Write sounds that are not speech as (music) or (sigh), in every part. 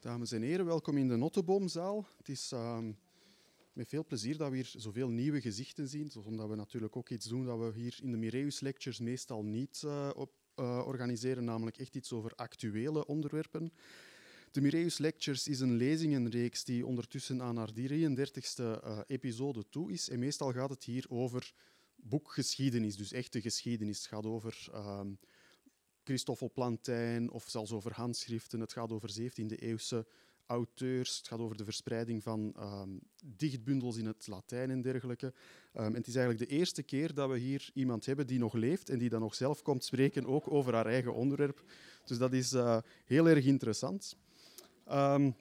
Dames en heren, welkom in de Notteboomzaal. Het is ehm, met veel plezier dat we hier zoveel nieuwe gezichten zien, omdat we natuurlijk ook iets doen dat we hier in de Mireus Lectures meestal niet uh, op, uh, organiseren, namelijk echt iets over actuele onderwerpen. De Mireus Lectures is een lezingenreeks die ondertussen aan haar 33ste uh, episode toe is. En meestal gaat het hier over boekgeschiedenis, dus echte geschiedenis. Het gaat over um, Christoffel Plantijn of zelfs over handschriften. Het gaat over 17e-eeuwse auteurs. Het gaat over de verspreiding van um, dichtbundels in het Latijn en dergelijke. Um, en het is eigenlijk de eerste keer dat we hier iemand hebben die nog leeft en die dan nog zelf komt spreken, ook over haar eigen onderwerp. Dus dat is uh, heel erg interessant. Um,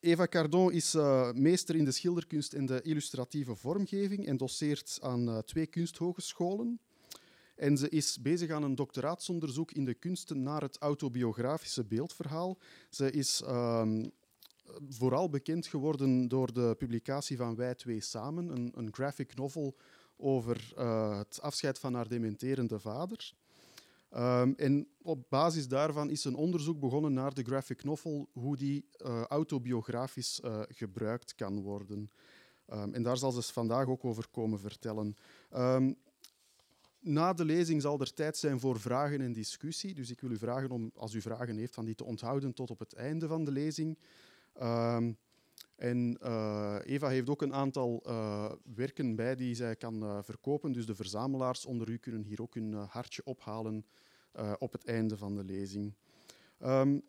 Eva Cardon is uh, meester in de schilderkunst en de illustratieve vormgeving en doseert aan uh, twee kunsthogescholen. En ze is bezig aan een doctoraatsonderzoek in de kunsten naar het autobiografische beeldverhaal. Ze is um, vooral bekend geworden door de publicatie van Wij twee samen, een, een graphic novel over uh, het afscheid van haar dementerende vader. Um, en op basis daarvan is een onderzoek begonnen naar de graphic novel, hoe die uh, autobiografisch uh, gebruikt kan worden. Um, en daar zal ze vandaag ook over komen vertellen. Na de lezing zal er tijd zijn voor vragen en discussie. Dus ik wil u vragen om, als u vragen heeft, van die te onthouden tot op het einde van de lezing. Um, en uh, Eva heeft ook een aantal uh, werken bij die zij kan uh, verkopen. Dus de verzamelaars onder u kunnen hier ook hun hartje ophalen op het einde van de lezing. Um,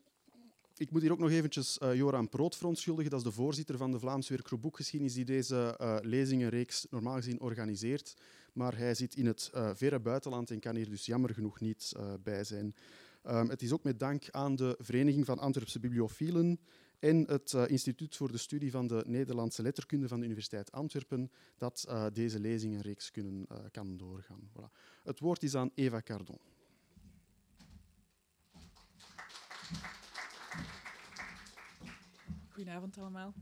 ik moet hier ook nog eventjes Joran Proot verontschuldigen. Dat is de voorzitter van de Vlaamse Werkgroep Boekgeschiedenis die deze lezingenreeks normaal gezien organiseert. Maar hij zit in het uh, verre buitenland en kan hier dus jammer genoeg niet bij zijn. Um, het is ook met dank aan de Vereniging van Antwerpse Bibliofielen en het Instituut voor de Studie van de Nederlandse Letterkunde van de Universiteit Antwerpen dat deze lezingenreeks kunnen, kan doorgaan. Voilà. Het woord is aan Eva Cardon. Goedenavond allemaal.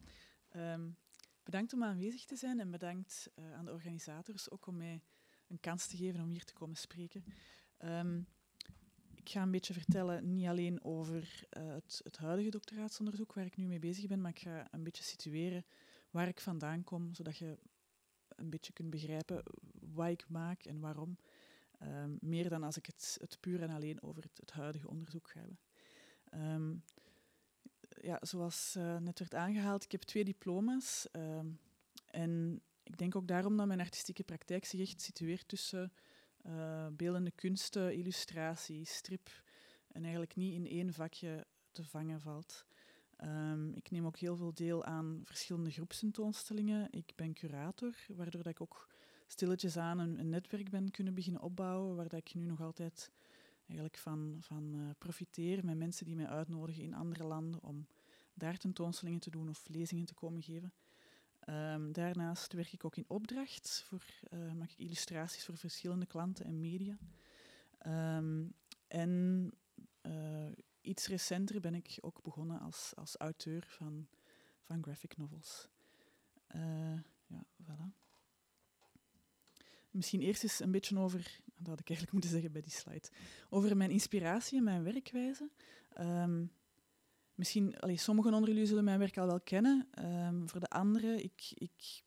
Um, bedankt om aanwezig te zijn en bedankt uh, aan de organisators ook om mij een kans te geven om hier te komen spreken. Um, ik ga een beetje vertellen, niet alleen over uh, het, het, huidige doctoraatsonderzoek waar ik nu mee bezig ben, maar ik ga een beetje situeren waar ik vandaan kom, zodat je een beetje kunt begrijpen wat ik maak en waarom. Um, meer dan als ik het, het puur en alleen over het, huidige onderzoek ga hebben. Um, ja, zoals uh, net werd aangehaald, ik heb twee diploma's. Uh, en ik denk ook daarom dat mijn artistieke praktijk zich echt situeert tussen uh, beeldende kunsten, illustratie, strip en eigenlijk niet in één vakje te vangen valt. Um, ik neem ook heel veel deel aan verschillende groepsentoonstellingen. Ik ben curator, waardoor dat ik ook stilletjes aan een, een netwerk ben kunnen beginnen opbouwen, waar dat ik nu nog altijd eigenlijk van, van uh, profiteer met mensen die mij uitnodigen in andere landen om daar tentoonstellingen te doen of lezingen te komen geven. Um, daarnaast werk ik ook in opdracht, voor, uh, maak ik illustraties voor verschillende klanten en media. Um, en uh, iets recenter ben ik ook begonnen als, als auteur van, van graphic novels. Ja, voilà. Misschien eerst eens een beetje over, dat had ik eigenlijk moeten zeggen bij die slide, over mijn inspiratie en mijn werkwijze. Um, misschien, allee, sommigen onder jullie zullen mijn werk al wel kennen. Um, voor de anderen, ik, ik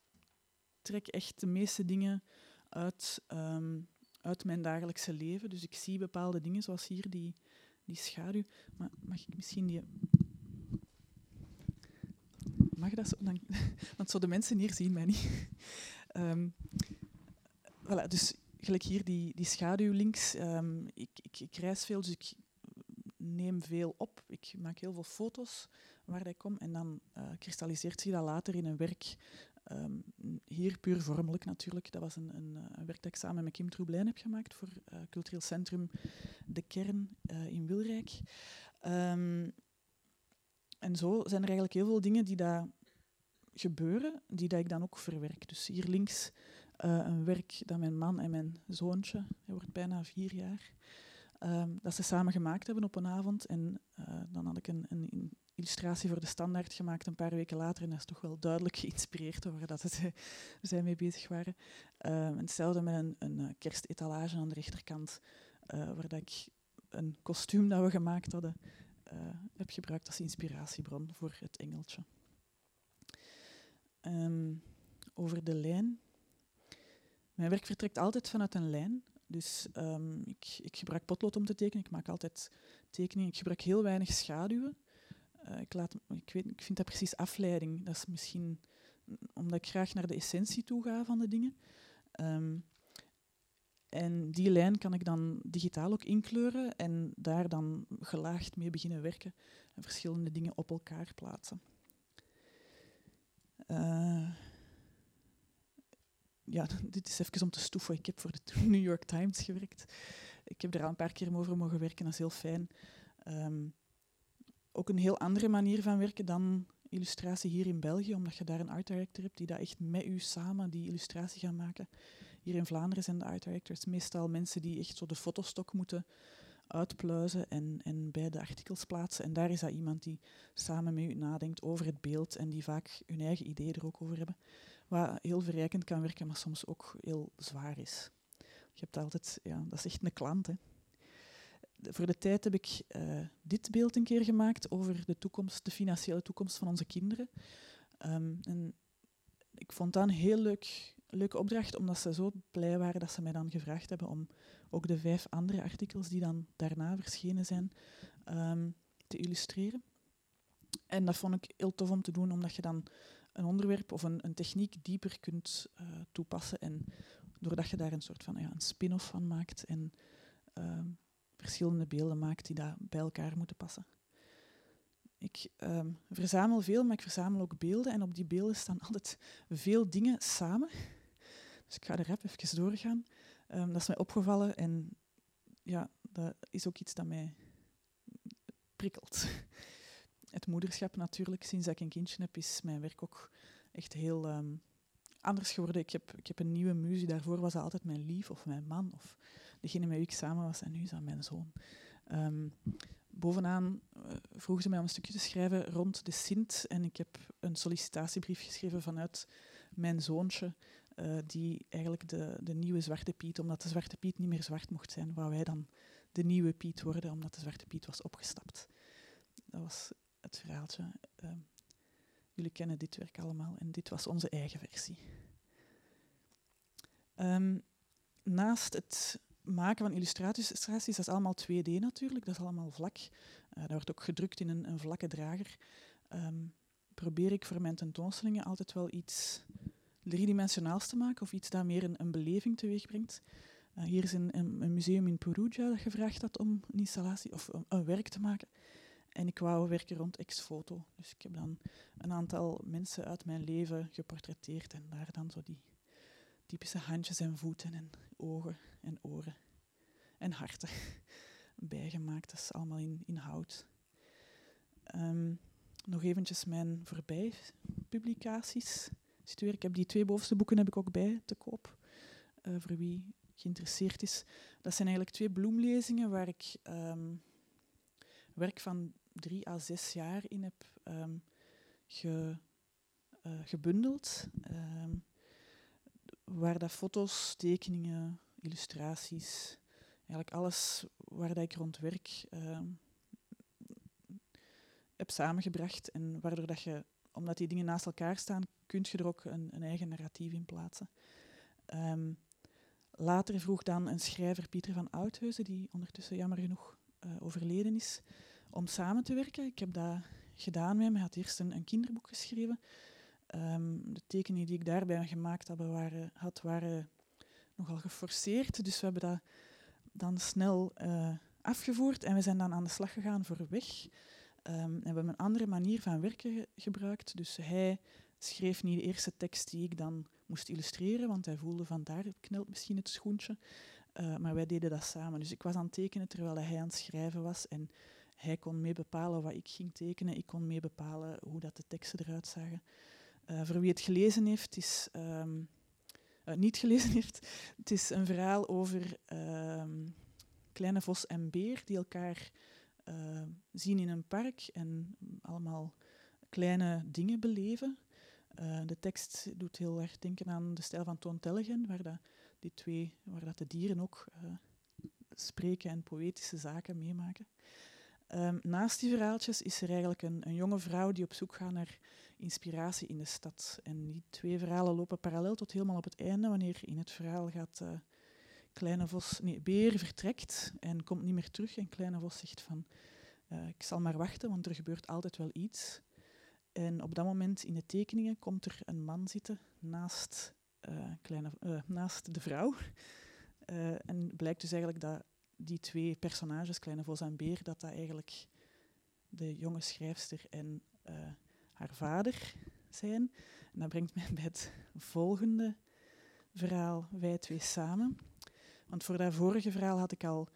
trek echt de meeste dingen uit, um, uit mijn dagelijkse leven. Dus ik zie bepaalde dingen, zoals hier die, die schaduw. Maar mag ik misschien die... Mag dat zo? (laughs) Want zo de mensen hier zien mij niet. (laughs) voilà, dus gelijk hier die, die schaduw links. Um, ik, ik, ik, reis veel, dus ik neem veel op. Ik maak heel veel foto's waar ik kom. En dan uh, kristalliseert zich dat later in een werk. Um, hier puur vormelijk natuurlijk. Dat was een, een, een, werk dat ik samen met Kim Troublein heb gemaakt voor uh, Cultureel Centrum De Kern in Wilrijk. Um, en zo zijn er eigenlijk heel veel dingen die daar gebeuren, die dat ik dan ook verwerk. Dus hier links uh, een werk dat mijn man en mijn zoontje, hij wordt bijna vier jaar, um, dat ze samen gemaakt hebben op een avond. En uh, dan had ik een, een, illustratie voor de standaard gemaakt een paar weken later. En dat is toch wel duidelijk (laughs) geïnspireerd over dat ze (laughs) zij mee bezig waren. Um, hetzelfde met een, een kerstetalage aan de rechterkant, waar dat ik een kostuum dat we gemaakt hadden heb gebruikt als inspiratiebron voor het engeltje. Ehm, over de lijn. Mijn werk vertrekt altijd vanuit een lijn. Dus um, ik, ik, gebruik potlood om te tekenen. Ik maak altijd tekeningen. Ik gebruik heel weinig schaduwen. Uh, ik, laat, ik, weet, ik vind dat precies afleiding. Dat is misschien omdat ik graag naar de essentie toe ga van de dingen. Um, en die lijn kan ik dan digitaal ook inkleuren en daar dan gelaagd mee beginnen werken en verschillende dingen op elkaar plaatsen. Uh, ja, (laughs) dit is even om te stoeven. Ik heb voor de (laughs) New York Times gewerkt. Ik heb er al een paar keer over mogen werken, dat is heel fijn. Um, ook een heel andere manier van werken dan illustratie hier in België, omdat je daar een art director hebt die dat echt met u samen die illustratie gaat maken. Hier in Vlaanderen zijn de art directors meestal mensen die echt zo de fotostok moeten uitpluizen en, en bij de artikels plaatsen. En daar is dat iemand die samen met u nadenkt over het beeld en die vaak hun eigen ideeën er ook over hebben. Wat heel verrijkend kan werken, maar soms ook heel zwaar is. Je hebt altijd, ja, dat is echt een klant. Hè. Voor de tijd heb ik uh, dit beeld een keer gemaakt over de toekomst, de financiële toekomst van onze kinderen. Um, en ik vond dat een heel leuk, leuke opdracht, omdat ze zo blij waren dat ze mij dan gevraagd hebben om ook de vijf andere artikels die dan daarna verschenen zijn um, te illustreren. En dat vond ik heel tof om te doen, omdat je dan een onderwerp of een, een techniek dieper kunt uh, toepassen. En doordat je daar een soort van ja, een spin-off van maakt en uh, verschillende beelden maakt die daar bij elkaar moeten passen. Ik uh, verzamel veel, maar ik verzamel ook beelden. En op die beelden staan altijd veel dingen samen. Dus ik ga er rap even doorgaan. Um, dat is mij opgevallen en ja, dat is ook iets dat mij prikkelt het moederschap natuurlijk, sinds ik een kindje heb, is mijn werk ook echt heel um, anders geworden. Ik heb, ik heb een nieuwe muzie. Daarvoor was dat altijd mijn lief of mijn man of degene met wie ik samen was. En nu is dat mijn zoon. Um, bovenaan uh, vroegen ze mij om een stukje te schrijven rond de Sint. En ik heb een sollicitatiebrief geschreven vanuit mijn zoontje. Uh, die eigenlijk de, de nieuwe Zwarte Piet, omdat de Zwarte Piet niet meer zwart mocht zijn, wou wij dan de nieuwe Piet worden, omdat de Zwarte Piet was opgestapt. Dat was het verhaaltje. Uh, jullie kennen dit werk allemaal en dit was onze eigen versie. Um, naast het maken van illustraties, dat is allemaal 2D natuurlijk, dat is allemaal vlak. Uh, dat wordt ook gedrukt in een, een vlakke drager. Um, probeer ik voor mijn tentoonstellingen altijd wel iets driedimensionaals te maken of iets dat meer een, een beleving teweeg brengt. Uh, hier is een, een, museum in Perugia dat gevraagd had om een installatie of een werk te maken. En ik wou werken rond ex-foto. Dus ik heb dan een aantal mensen uit mijn leven geportretteerd en daar dan zo die typische handjes en voeten en ogen en oren en harten (laughs) bijgemaakt. Dat is allemaal in, in hout. Um, nog eventjes mijn voorbij publicaties. Ik heb die twee bovenste boeken heb ik ook bij te koop. Uh, voor wie geïnteresseerd is. Dat zijn eigenlijk twee bloemlezingen waar ik um, werk van drie à zes jaar in heb um, ge, uh, gebundeld. Um, waar dat foto's, tekeningen, illustraties, eigenlijk alles waar dat ik rond werk um, heb samengebracht. En waardoor dat je, omdat die dingen naast elkaar staan, kun je er ook een, een eigen narratief in plaatsen. Later vroeg dan een schrijver, Pieter van Oudhuizen, die ondertussen jammer genoeg uh, overleden is, om samen te werken. Ik heb dat gedaan met hem. Hij had eerst een, kinderboek geschreven. Um, de tekeningen die ik daarbij gemaakt had, waren, had, waren nogal geforceerd. Dus we hebben dat dan snel uh, afgevoerd en we zijn dan aan de slag gegaan voor weg. Um, en we hebben een andere manier van werken ge gebruikt. Dus hij schreef niet de eerste tekst die ik dan moest illustreren, want hij voelde van daar knelt misschien het schoentje. Uh, maar wij deden dat samen. Dus ik was aan het tekenen terwijl hij aan het schrijven was. En hij kon mee bepalen wat ik ging tekenen. Ik kon mee bepalen hoe dat de teksten eruit zagen. Uh, voor wie het gelezen heeft, is, um, uh, niet gelezen (laughs) heeft, het is een verhaal over um, kleine vos en beer die elkaar uh, zien in een park en allemaal kleine dingen beleven. de tekst doet heel erg denken aan de stijl van Toon Tellegen, waar, dat, die twee, waar dat de dieren ook spreken en poëtische zaken meemaken. Ehm, naast die verhaaltjes is er eigenlijk een, een, jonge vrouw die op zoek gaat naar inspiratie in de stad. En die twee verhalen lopen parallel tot helemaal op het einde, wanneer in het verhaal gaat uh, Kleine Vos, nee, Beer vertrekt en komt niet meer terug. En Kleine Vos zegt van, uh, ik zal maar wachten, want er gebeurt altijd wel iets. En op dat moment in de tekeningen komt er een man zitten naast, uh, kleine, naast de vrouw. en blijkt dus eigenlijk dat die twee personages, Kleine Vos en Beer, dat dat eigenlijk de jonge schrijfster en uh, haar vader zijn. En dat brengt mij bij het volgende verhaal, Wij twee samen. Want voor dat vorige verhaal had ik al,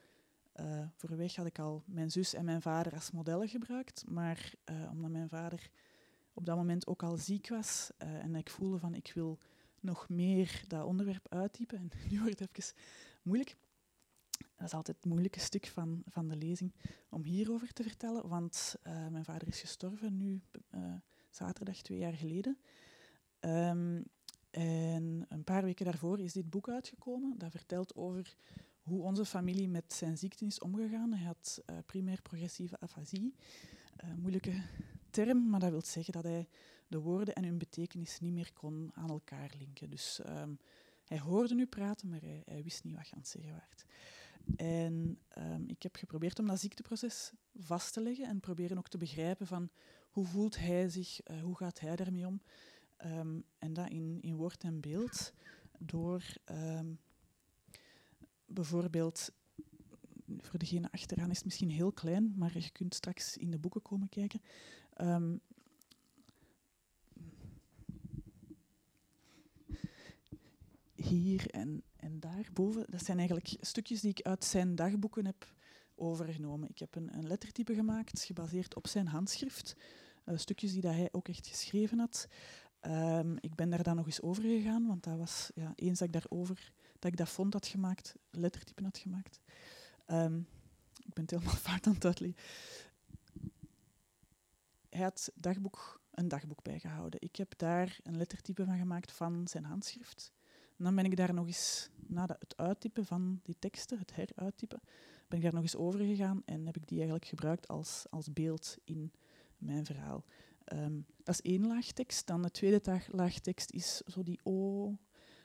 uh, voor weg had ik al mijn zus en mijn vader als modellen gebruikt. Maar uh, omdat mijn vader op dat moment ook al ziek was en ik voelde van ik wil nog meer dat onderwerp uittypen. En (laughs) nu wordt het even moeilijk dat is altijd het moeilijke stuk van, van de lezing om hierover te vertellen, want uh, mijn vader is gestorven nu uh, zaterdag twee jaar geleden. Um, en een paar weken daarvoor is dit boek uitgekomen. Dat vertelt over hoe onze familie met zijn ziekte is omgegaan. Hij had uh, primair progressieve afasie. moeilijke term, maar dat wil zeggen dat hij de woorden en hun betekenis niet meer kon aan elkaar linken. Dus um, hij hoorde nu praten, maar hij, hij wist niet wat je aan het zeggen waard. En um, ik heb geprobeerd om dat ziekteproces vast te leggen en proberen ook te begrijpen van hoe voelt hij zich, uh, hoe gaat hij daarmee om. Um, en dat in, woord en beeld door um, bijvoorbeeld, voor degene achteraan is het misschien heel klein, maar je kunt straks in de boeken komen kijken. hier en en daarboven, dat zijn eigenlijk stukjes die ik uit zijn dagboeken heb overgenomen. Ik heb een, een lettertype gemaakt, gebaseerd op zijn handschrift. Uh, stukjes die dat hij ook echt geschreven had. Um, ik ben daar dan nog eens over gegaan, want dat was ja, eens dat ik daarover, dat ik dat vond had gemaakt, lettertype had gemaakt. Um, ik ben het helemaal (laughs) fout aan het uitleggen. Hij had dagboek, een dagboek bijgehouden. Ik heb daar een lettertype van gemaakt van zijn handschrift. En dan ben ik daar nog eens, na het uittypen van die teksten, het heruittypen, ben ik daar nog eens over gegaan en heb ik die eigenlijk gebruikt als, als beeld in mijn verhaal. Um, dat is één laag tekst. Dan de tweede laag tekst is zo die O.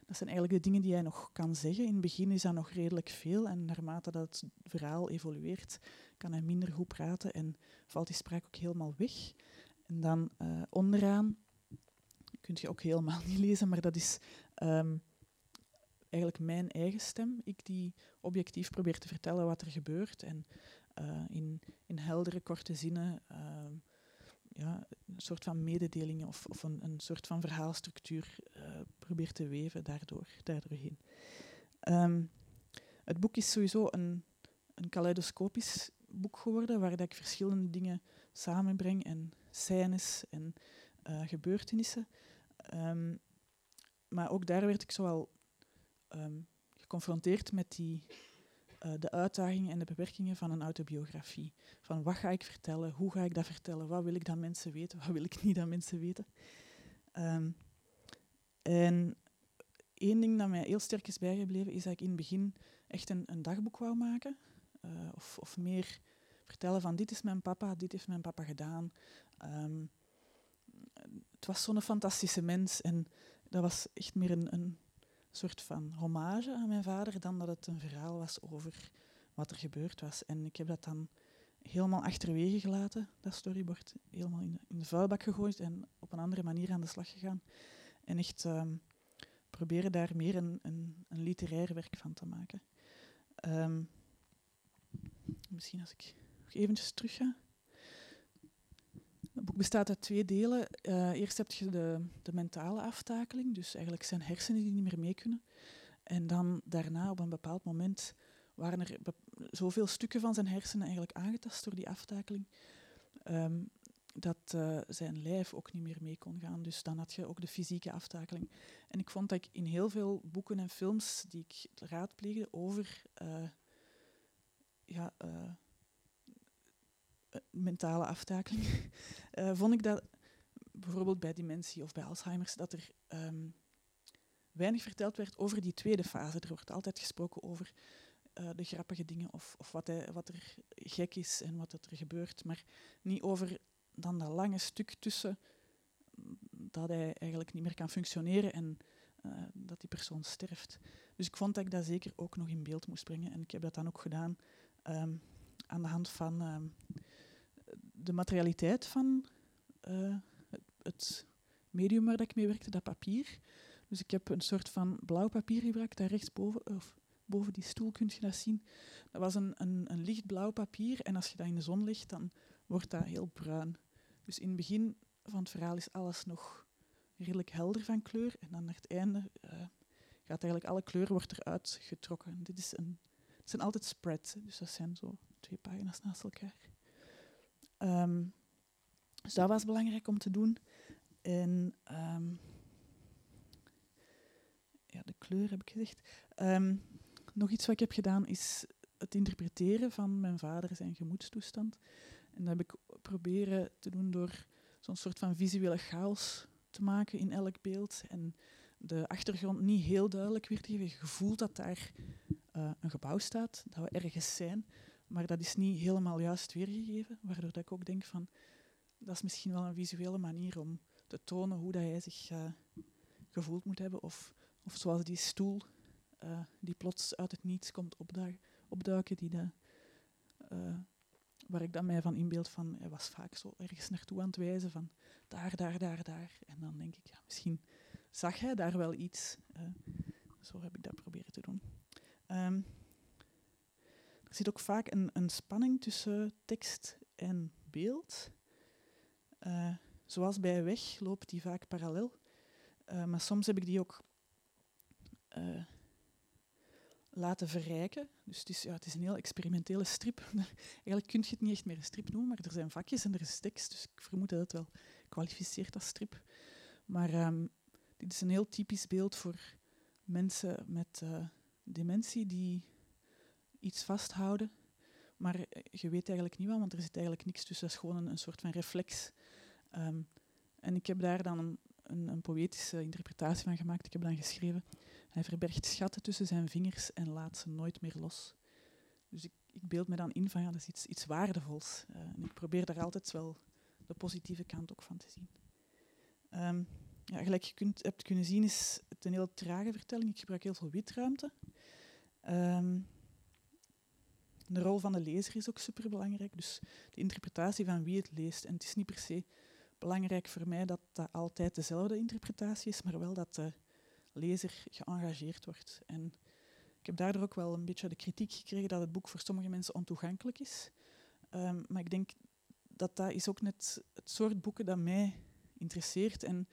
Dat zijn eigenlijk de dingen die hij nog kan zeggen. In het begin is dat nog redelijk veel en naarmate dat het verhaal evolueert, kan hij minder goed praten en valt die spraak ook helemaal weg. En dan uh, onderaan, kun je ook helemaal (laughs) niet lezen, maar dat is um, eigenlijk mijn eigen stem. Ik die objectief probeer te vertellen wat er gebeurt en uh, in, in heldere, korte zinnen uh, ja, een soort van mededelingen of, of een, soort van verhaalstructuur uh, probeer te weven daardoor, daardoorheen. Um, het boek is sowieso een, een kaleidoscopisch boek geworden, waar dat ik verschillende dingen samenbreng en scènes en gebeurtenissen. Um, maar ook daar werd ik zoal um, geconfronteerd met die, uh, de uitdagingen en de beperkingen van een autobiografie. Van wat ga ik vertellen, hoe ga ik dat vertellen, wat wil ik dat mensen weten, wat wil ik niet dat mensen weten. Um, en één ding dat mij heel sterk is bijgebleven, is dat ik in het begin echt een, een dagboek wou maken. Uh, of, of, meer vertellen van dit is mijn papa, dit heeft mijn papa gedaan. Um, het was zo'n fantastische mens en dat was echt meer een, een soort van hommage aan mijn vader dan dat het een verhaal was over wat er gebeurd was. En ik heb dat dan helemaal achterwege gelaten, dat storyboard, helemaal in de, vuilbak gegooid en op een andere manier aan de slag gegaan. En echt um, proberen daar meer een, een, een, literair werk van te maken. Um, misschien als ik nog eventjes terug ga. Het boek bestaat uit twee delen. Uh, eerst heb je de, de, mentale aftakeling, dus eigenlijk zijn hersenen die niet meer mee kunnen. En dan daarna, op een bepaald moment, waren er zoveel stukken van zijn hersenen eigenlijk aangetast door die aftakeling, um, dat uh, zijn lijf ook niet meer mee kon gaan. Dus dan had je ook de fysieke aftakeling. En ik vond dat ik in heel veel boeken en films die ik raadpleegde over uh, ja, mentale aftakeling, uh, (laughs) vond ik dat bijvoorbeeld bij dementie of bij Alzheimer's, dat er um, weinig verteld werd over die tweede fase. Er wordt altijd gesproken over eh, de grappige dingen of, of wat, wat er gek is en wat er gebeurt, maar niet over dan dat lange stuk tussen dat hij eigenlijk niet meer kan functioneren en uh, dat die persoon sterft. Dus ik vond dat ik dat zeker ook nog in beeld moest brengen. En ik heb dat dan ook gedaan um, aan de hand van um, de materialiteit van uh, het, het, medium waar ik mee werkte, dat papier. Dus ik heb een soort van blauw papier gebruikt, daar rechtsboven, of boven die stoel kun je dat zien. Dat was een, een, een lichtblauw papier en als je dat in de zon legt, dan wordt dat heel bruin. Dus in het begin van het verhaal is alles nog redelijk helder van kleur. En dan naar het einde uh, gaat eigenlijk alle kleur wordt eruit getrokken. Dit is een, het zijn altijd spreads, dus dat zijn zo twee pagina's naast elkaar. Um, dus dat was belangrijk om te doen. En um, ja, de kleur heb ik gezegd. Um, nog iets wat ik heb gedaan is het interpreteren van mijn vader zijn gemoedstoestand. En dat heb ik proberen te doen door zo'n soort van visuele chaos te maken in elk beeld. En de achtergrond niet heel duidelijk weer te geven. Je voelt dat daar uh, een gebouw staat, dat we ergens zijn, maar dat is niet helemaal juist weergegeven. Waardoor dat ik ook denk van, dat is misschien wel een visuele manier om te tonen hoe dat hij zich uh, gevoeld moet hebben. Of, of zoals die stoel uh, die plots uit het niets komt opduiken, die de, waar ik dan mij van inbeeld van, hij was vaak zo ergens naartoe aan het wijzen van daar, daar, daar, daar. En dan denk ik, ja, misschien zag hij daar wel iets. Zo heb ik dat proberen te doen. Um, er zit ook vaak een, een, spanning tussen tekst en beeld. Uh, zoals bij weg loopt die vaak parallel. Uh, maar soms heb ik die ook laten verrijken. Dus het is, ja, het is een heel experimentele strip. (laughs) Eigenlijk kun je het niet echt meer een strip noemen, maar er zijn vakjes en er is tekst, dus ik vermoed dat het wel kwalificeert als strip. Maar um, dit is een heel typisch beeld voor mensen met dementie die iets vasthouden, maar eh, je weet eigenlijk niet wat, want er zit eigenlijk niks tussen. Dat is gewoon een, soort van reflex. Um, en ik heb daar dan een, een, een poëtische interpretatie van gemaakt. Ik heb dan geschreven hij verbergt schatten tussen zijn vingers en laat ze nooit meer los. Dus ik, ik beeld me dan in van ja, dat is iets, iets waardevols. Uh, en ik probeer daar altijd wel de positieve kant ook van te zien. Um, ja, gelijk je kunt, hebt kunnen zien is het een heel trage vertelling. Ik gebruik heel veel witruimte. Um, de rol van de lezer is ook superbelangrijk. Dus de interpretatie van wie het leest. En het is niet per se belangrijk voor mij dat dat altijd dezelfde interpretatie is, maar wel dat de lezer geëngageerd wordt. En ik heb daardoor ook wel een beetje de kritiek gekregen dat het boek voor sommige mensen ontoegankelijk is. Um, maar ik denk dat dat is ook net het soort boeken dat mij interesseert. En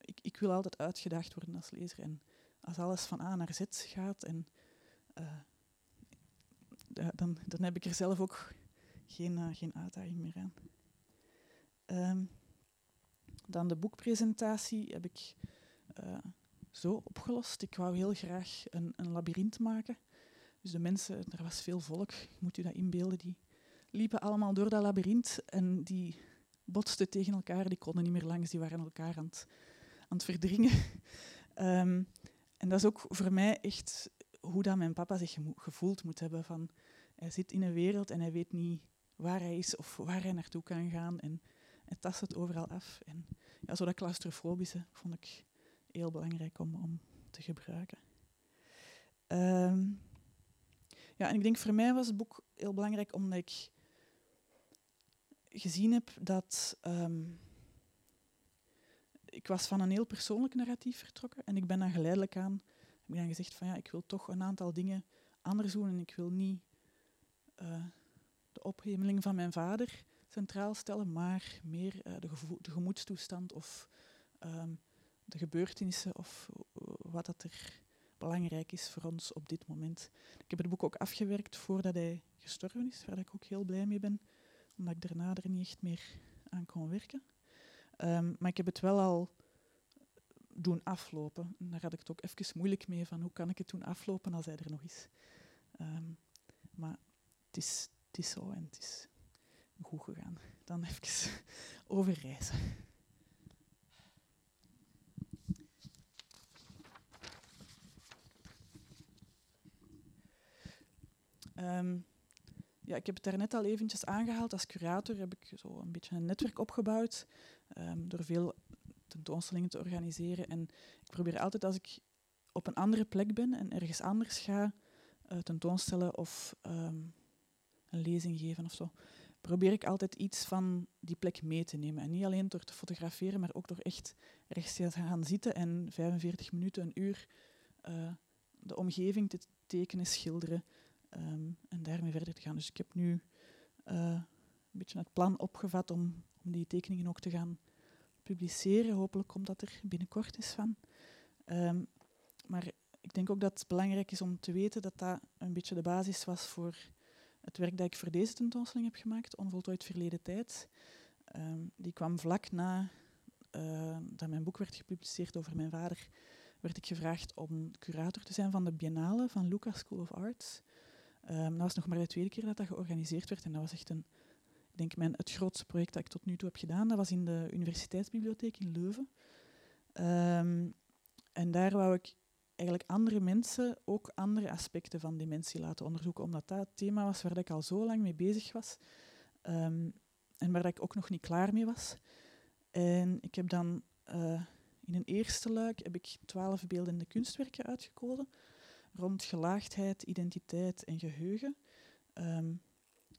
ik, ik wil altijd uitgedaagd worden als lezer. En als alles van A naar Z gaat, en, uh, dan, dan heb ik er zelf ook geen, uh, geen uitdaging meer aan. Um, dan de boekpresentatie heb ik uh, zo opgelost. Ik wou heel graag een, een labyrint maken. Dus de mensen, er was veel volk, moet u dat inbeelden, die liepen allemaal door dat labyrint en die botsten tegen elkaar, die konden niet meer langs, die waren elkaar aan het, aan het verdringen. um, (laughs) en dat is ook voor mij echt hoe dat mijn papa zich gevoeld moet hebben. Van, hij zit in een wereld en hij weet niet waar hij is of waar hij naartoe kan gaan. En hij tast het overal af. En ja, zo dat claustrofobische vond ik heel belangrijk om, om te gebruiken. Um, ja, en ik denk voor mij was het boek heel belangrijk omdat ik gezien heb dat um, ik was van een heel persoonlijk narratief vertrokken en ik ben dan geleidelijk aan heb ik dan gezegd van ja, ik wil toch een aantal dingen anders doen en ik wil niet uh, de ophemeling van mijn vader centraal stellen, maar meer uh, de, de, gemoedstoestand of um, de gebeurtenissen of wat dat er belangrijk is voor ons op dit moment. Ik heb het boek ook afgewerkt voordat hij gestorven is, waar ik ook heel blij mee ben, omdat ik daarna er niet echt meer aan kon werken. Um, maar ik heb het wel al doen aflopen. En daar had ik het ook even moeilijk mee, van hoe kan ik het doen aflopen als hij er nog is. Um, maar het is, is zo en het is goed gegaan. Dan even (laughs) over reizen. Ehm, ja, ik heb het daarnet al eventjes aangehaald. Als curator heb ik zo een beetje een netwerk opgebouwd ehm, door veel tentoonstellingen te organiseren. En ik probeer altijd als ik op een andere plek ben en ergens anders ga uh, tentoonstellen of ehm, lezing geven of zo, probeer ik altijd iets van die plek mee te nemen. En niet alleen door te fotograferen, maar ook door echt rechts te gaan zitten en 45 minuten, een uur uh, de omgeving te tekenen, schilderen um, en daarmee verder te gaan. Dus ik heb nu uh, een beetje het plan opgevat om, om die tekeningen ook te gaan publiceren. Hopelijk komt dat er binnenkort eens van. Um, maar ik denk ook dat het belangrijk is om te weten dat dat een beetje de basis was voor het werk dat ik voor deze tentoonstelling heb gemaakt, Onvoltooid Verleden Tijd. Um, die kwam vlak na uh, dat mijn boek werd gepubliceerd over mijn vader, werd ik gevraagd om curator te zijn van de Biennale van Lucas School of Arts. Um, dat was nog maar de tweede keer dat dat georganiseerd werd en dat was echt een, ik denk mijn, het grootste project dat ik tot nu toe heb gedaan. Dat was in de Universiteitsbibliotheek in Leuven. Um, en daar wou ik eigenlijk andere mensen ook andere aspecten van dementie laten onderzoeken, omdat dat het thema was waar ik al zo lang mee bezig was um, en waar ik ook nog niet klaar mee was. En ik heb dan uh, in een eerste luik heb ik twaalf beeldende kunstwerken uitgekozen rond gelaagdheid, identiteit en geheugen. Um,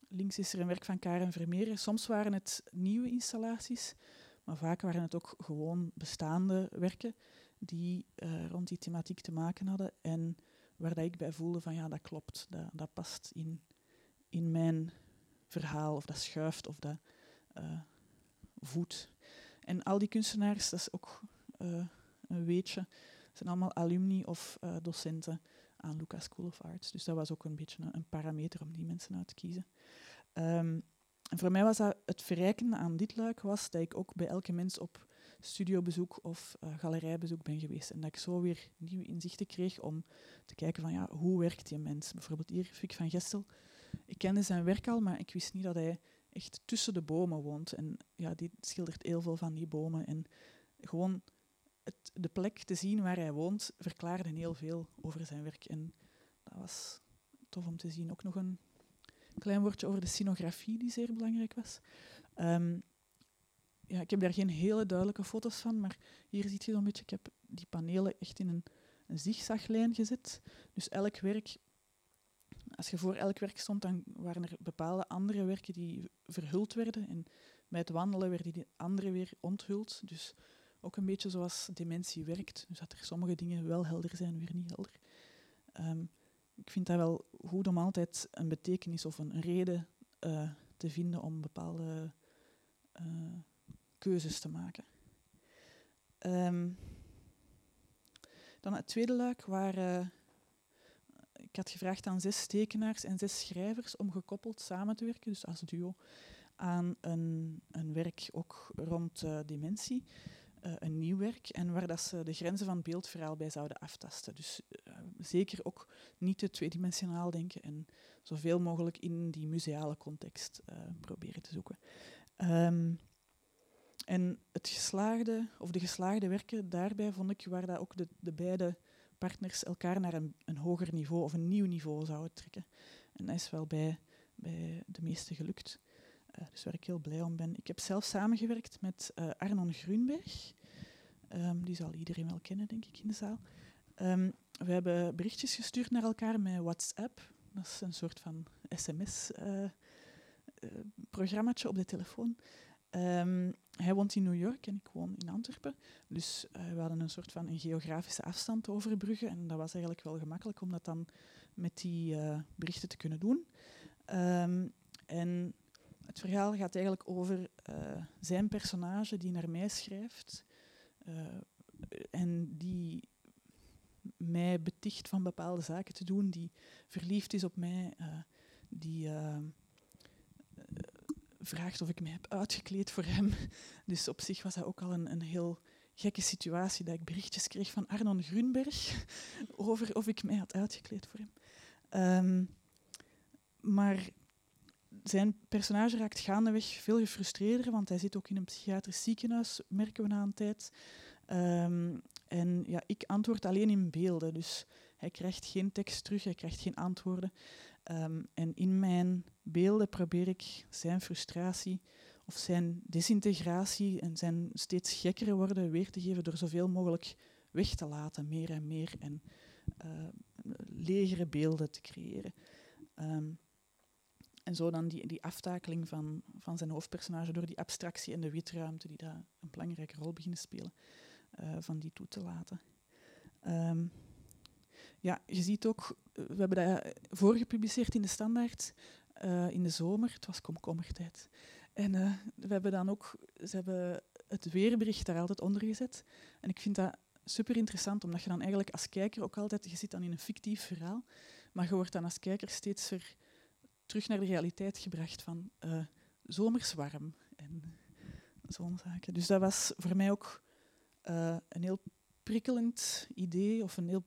links is er een werk van Karen Vermeer. Soms waren het nieuwe installaties, maar vaak waren het ook gewoon bestaande werken die uh, rond die thematiek te maken hadden en waar dat ik bij voelde van ja, dat klopt, dat, dat past in, in mijn verhaal of dat schuift of dat uh, voedt. En al die kunstenaars, dat is ook uh, een weetje, zijn allemaal alumni of docenten aan Lucas School of Arts. Dus dat was ook een beetje een, een parameter om die mensen uit te kiezen. En voor mij was dat het verrijken aan dit luik was dat ik ook bij elke mens op studiobezoek of uh, galerijbezoek ben geweest. En dat ik zo weer nieuwe inzichten kreeg om te kijken van ja, hoe werkt die mens? Bijvoorbeeld hier, Fik van Gestel. Ik kende zijn werk al, maar ik wist niet dat hij echt tussen de bomen woont. En ja, die schildert heel veel van die bomen. En gewoon het, de plek te zien waar hij woont, verklaarde heel veel over zijn werk. En dat was tof om te zien. Ook nog een klein woordje over de scenografie, die zeer belangrijk was. Um, ja, ik heb daar geen hele duidelijke foto's van, maar hier zie je zo'n beetje, ik heb die panelen echt in een, zigzaglijn gezet. Dus elk werk, als je voor elk werk stond, dan waren er bepaalde andere werken die verhuld werden. En bij het wandelen werden die andere weer onthuld. Dus ook een beetje zoals dementie werkt. Dus dat er sommige dingen wel helder zijn, weer niet helder. Um, ik vind dat wel goed om altijd een betekenis of een, reden uh, te vinden om bepaalde uh, keuzes te maken. Um, dan het tweede luik waar uh, ik had gevraagd aan zes tekenaars en zes schrijvers om gekoppeld samen te werken, dus als duo, aan een, een werk ook rond dementie. Uh, een nieuw werk en waar dat ze de grenzen van beeldverhaal bij zouden aftasten. Dus uh, zeker ook niet te tweedimensionaal denken en zoveel mogelijk in die museale context proberen te zoeken. Um, en het geslaagde, of de geslaagde werken daarbij vond ik waar dat ook de, de beide partners elkaar naar een, een, hoger niveau of een nieuw niveau zouden trekken. En dat is wel bij, bij de meeste gelukt. Uh, dus waar ik heel blij om ben. Ik heb zelf samengewerkt met uh, Arnon Grunberg. Um, die zal iedereen wel kennen, denk ik, in de zaal. Um, we hebben berichtjes gestuurd naar elkaar met WhatsApp. Dat is een soort van sms-programmaatje uh, op de telefoon. Um, hij woont in New York en ik woon in Antwerpen. Dus uh, we hadden een soort van een geografische afstand overbruggen. En dat was eigenlijk wel gemakkelijk om dat dan met die uh, berichten te kunnen doen. Um, en het verhaal gaat eigenlijk over uh, zijn personage die naar mij schrijft. en die mij beticht van bepaalde zaken te doen, die verliefd is op mij, die vraagt of ik mij heb uitgekleed voor hem. Dus op zich was dat ook al een, een heel gekke situatie dat ik berichtjes kreeg van Arnon Grunberg (laughs) over of ik mij had uitgekleed voor hem. Um, maar zijn personage raakt gaandeweg veel gefrustreerder, want hij zit ook in een psychiatrisch ziekenhuis, merken we na een tijd. Um, en ja, ik antwoord alleen in beelden, dus hij krijgt geen tekst terug, hij krijgt geen antwoorden. Ehm, en in mijn beelden probeer ik zijn frustratie of zijn desintegratie en zijn steeds gekkere worden weer te geven door zoveel mogelijk weg te laten, meer en meer, en uh, legere beelden te creëren. Ehm, en zo dan die, die aftakeling van, van zijn hoofdpersonage door die abstractie en de witruimte, die daar een belangrijke rol beginnen spelen, uh, van die toe te laten. Um, ja, je ziet ook, we hebben dat voorgepubliceerd in de standaard uh, in de zomer, het was komkommertijd. En we hebben dan ook, ze hebben het weerbericht daar altijd onder gezet. En ik vind dat super interessant, omdat je dan eigenlijk als kijker ook altijd, je zit dan in een fictief verhaal, maar je wordt dan als kijker steeds weer terug naar de realiteit gebracht van uh, zomers warm en zo'n zaken. Dus dat was voor mij ook een heel prikkelend idee. Of een heel,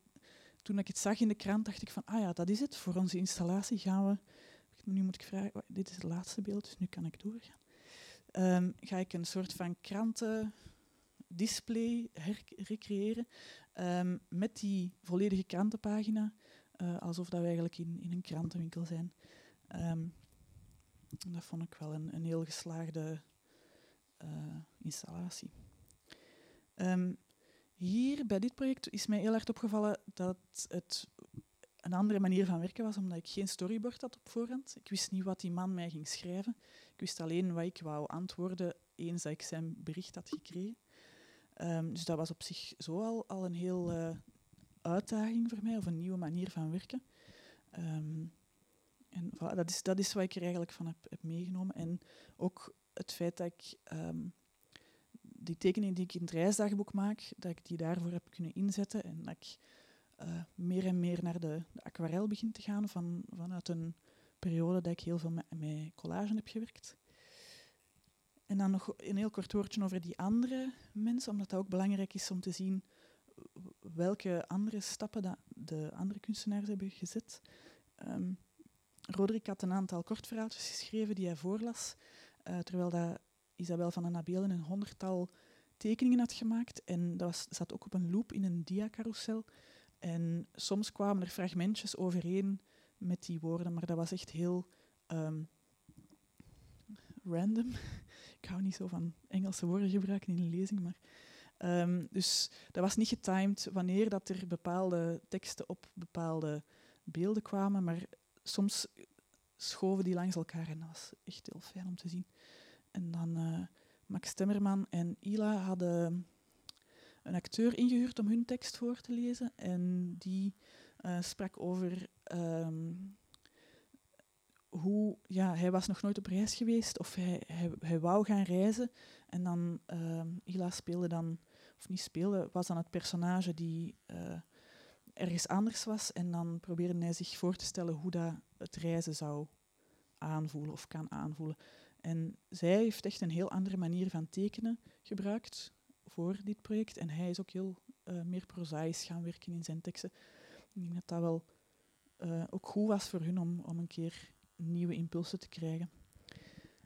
toen ik het zag in de krant, dacht ik van, ah ja, dat is het. Voor onze installatie gaan we... Nu moet ik vragen, dit is het laatste beeld, dus nu kan ik doorgaan. Um, ga ik een soort van krantendisplay recreëren um, met die volledige krantenpagina, uh, alsof dat we eigenlijk in, in een krantenwinkel zijn. Um, dat vond ik wel een, een heel geslaagde uh, installatie. Hier bij dit project is mij heel erg opgevallen dat het een andere manier van werken was, omdat ik geen storyboard had op voorhand. Ik wist niet wat die man mij ging schrijven. Ik wist alleen wat ik wou antwoorden eens dat ik zijn bericht had gekregen. Um, dus dat was op zich zo al, al een heel uh, uitdaging voor mij, of een nieuwe manier van werken. Um, en voilà, dat, is, dat is wat ik er eigenlijk van heb, meegenomen. En ook het feit dat ik um, die tekeningen die ik in het reisdagboek maak, dat ik die daarvoor heb kunnen inzetten en dat ik uh, meer en meer naar de, de, aquarel begin te gaan van, vanuit een periode dat ik heel veel met, met collage heb gewerkt. En dan nog een heel kort woordje over die andere mensen, omdat dat ook belangrijk is om te zien welke andere stappen dat de andere kunstenaars hebben gezet. Um, Roderick had een aantal kortverhaaltjes geschreven die hij voorlas, uh, terwijl dat Isabel van den Nabelen een honderdtal tekeningen had gemaakt. En dat was, zat ook op een loop in een diacarousel. En soms kwamen er fragmentjes overeen met die woorden, maar dat was echt heel um, random. (laughs) Ik hou niet zo van Engelse woorden gebruiken in een lezing, maar... Um, dus dat was niet getimed wanneer dat er bepaalde teksten op bepaalde beelden kwamen, maar soms schoven die langs elkaar en dat was echt heel fijn om te zien. En dan uh, Max Temmerman en Ila hadden een acteur ingehuurd om hun tekst voor te lezen. En die uh, sprak over um, hoe ja, hij was nog nooit op reis geweest of hij, hij, wou gaan reizen. En dan uh, Ila speelde dan, of niet speelde, was dan het personage die uh, ergens anders was. En dan probeerde hij zich voor te stellen hoe dat het reizen zou aanvoelen of kan aanvoelen. En zij heeft echt een heel andere manier van tekenen gebruikt voor dit project. En hij is ook heel uh, meer prozaïs gaan werken in zijn teksten. Ik denk dat dat wel uh, ook goed was voor hun om, om een keer nieuwe impulsen te krijgen.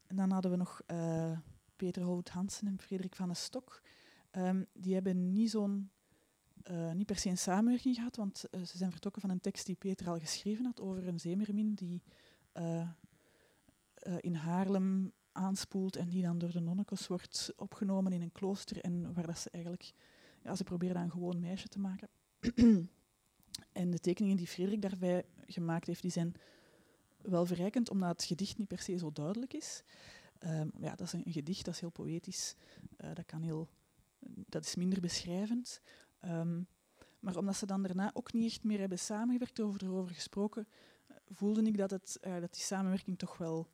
En dan hadden we nog uh, Peter Hout Hansen en Frederik van den Stok. Um, die hebben niet zo'n niet per se een samenwerking gehad, want ze zijn vertrokken van een tekst die Peter al geschreven had over een zeemermin die uh, in Haarlem aanspoelt en die dan door de nonnekes wordt opgenomen in een klooster en waar dat ze eigenlijk, ja, ze proberen een gewoon meisje te maken. (clears throat) en de tekeningen die Frederik daarbij gemaakt heeft, die zijn wel verrijkend, omdat het gedicht niet per se zo duidelijk is. Um, ja, dat is een, gedicht, dat is heel poëtisch, dat, kan heel, dat is minder beschrijvend. Um, maar omdat ze dan daarna ook niet echt meer hebben samengewerkt, over erover gesproken, voelde ik dat, het, dat die samenwerking toch wel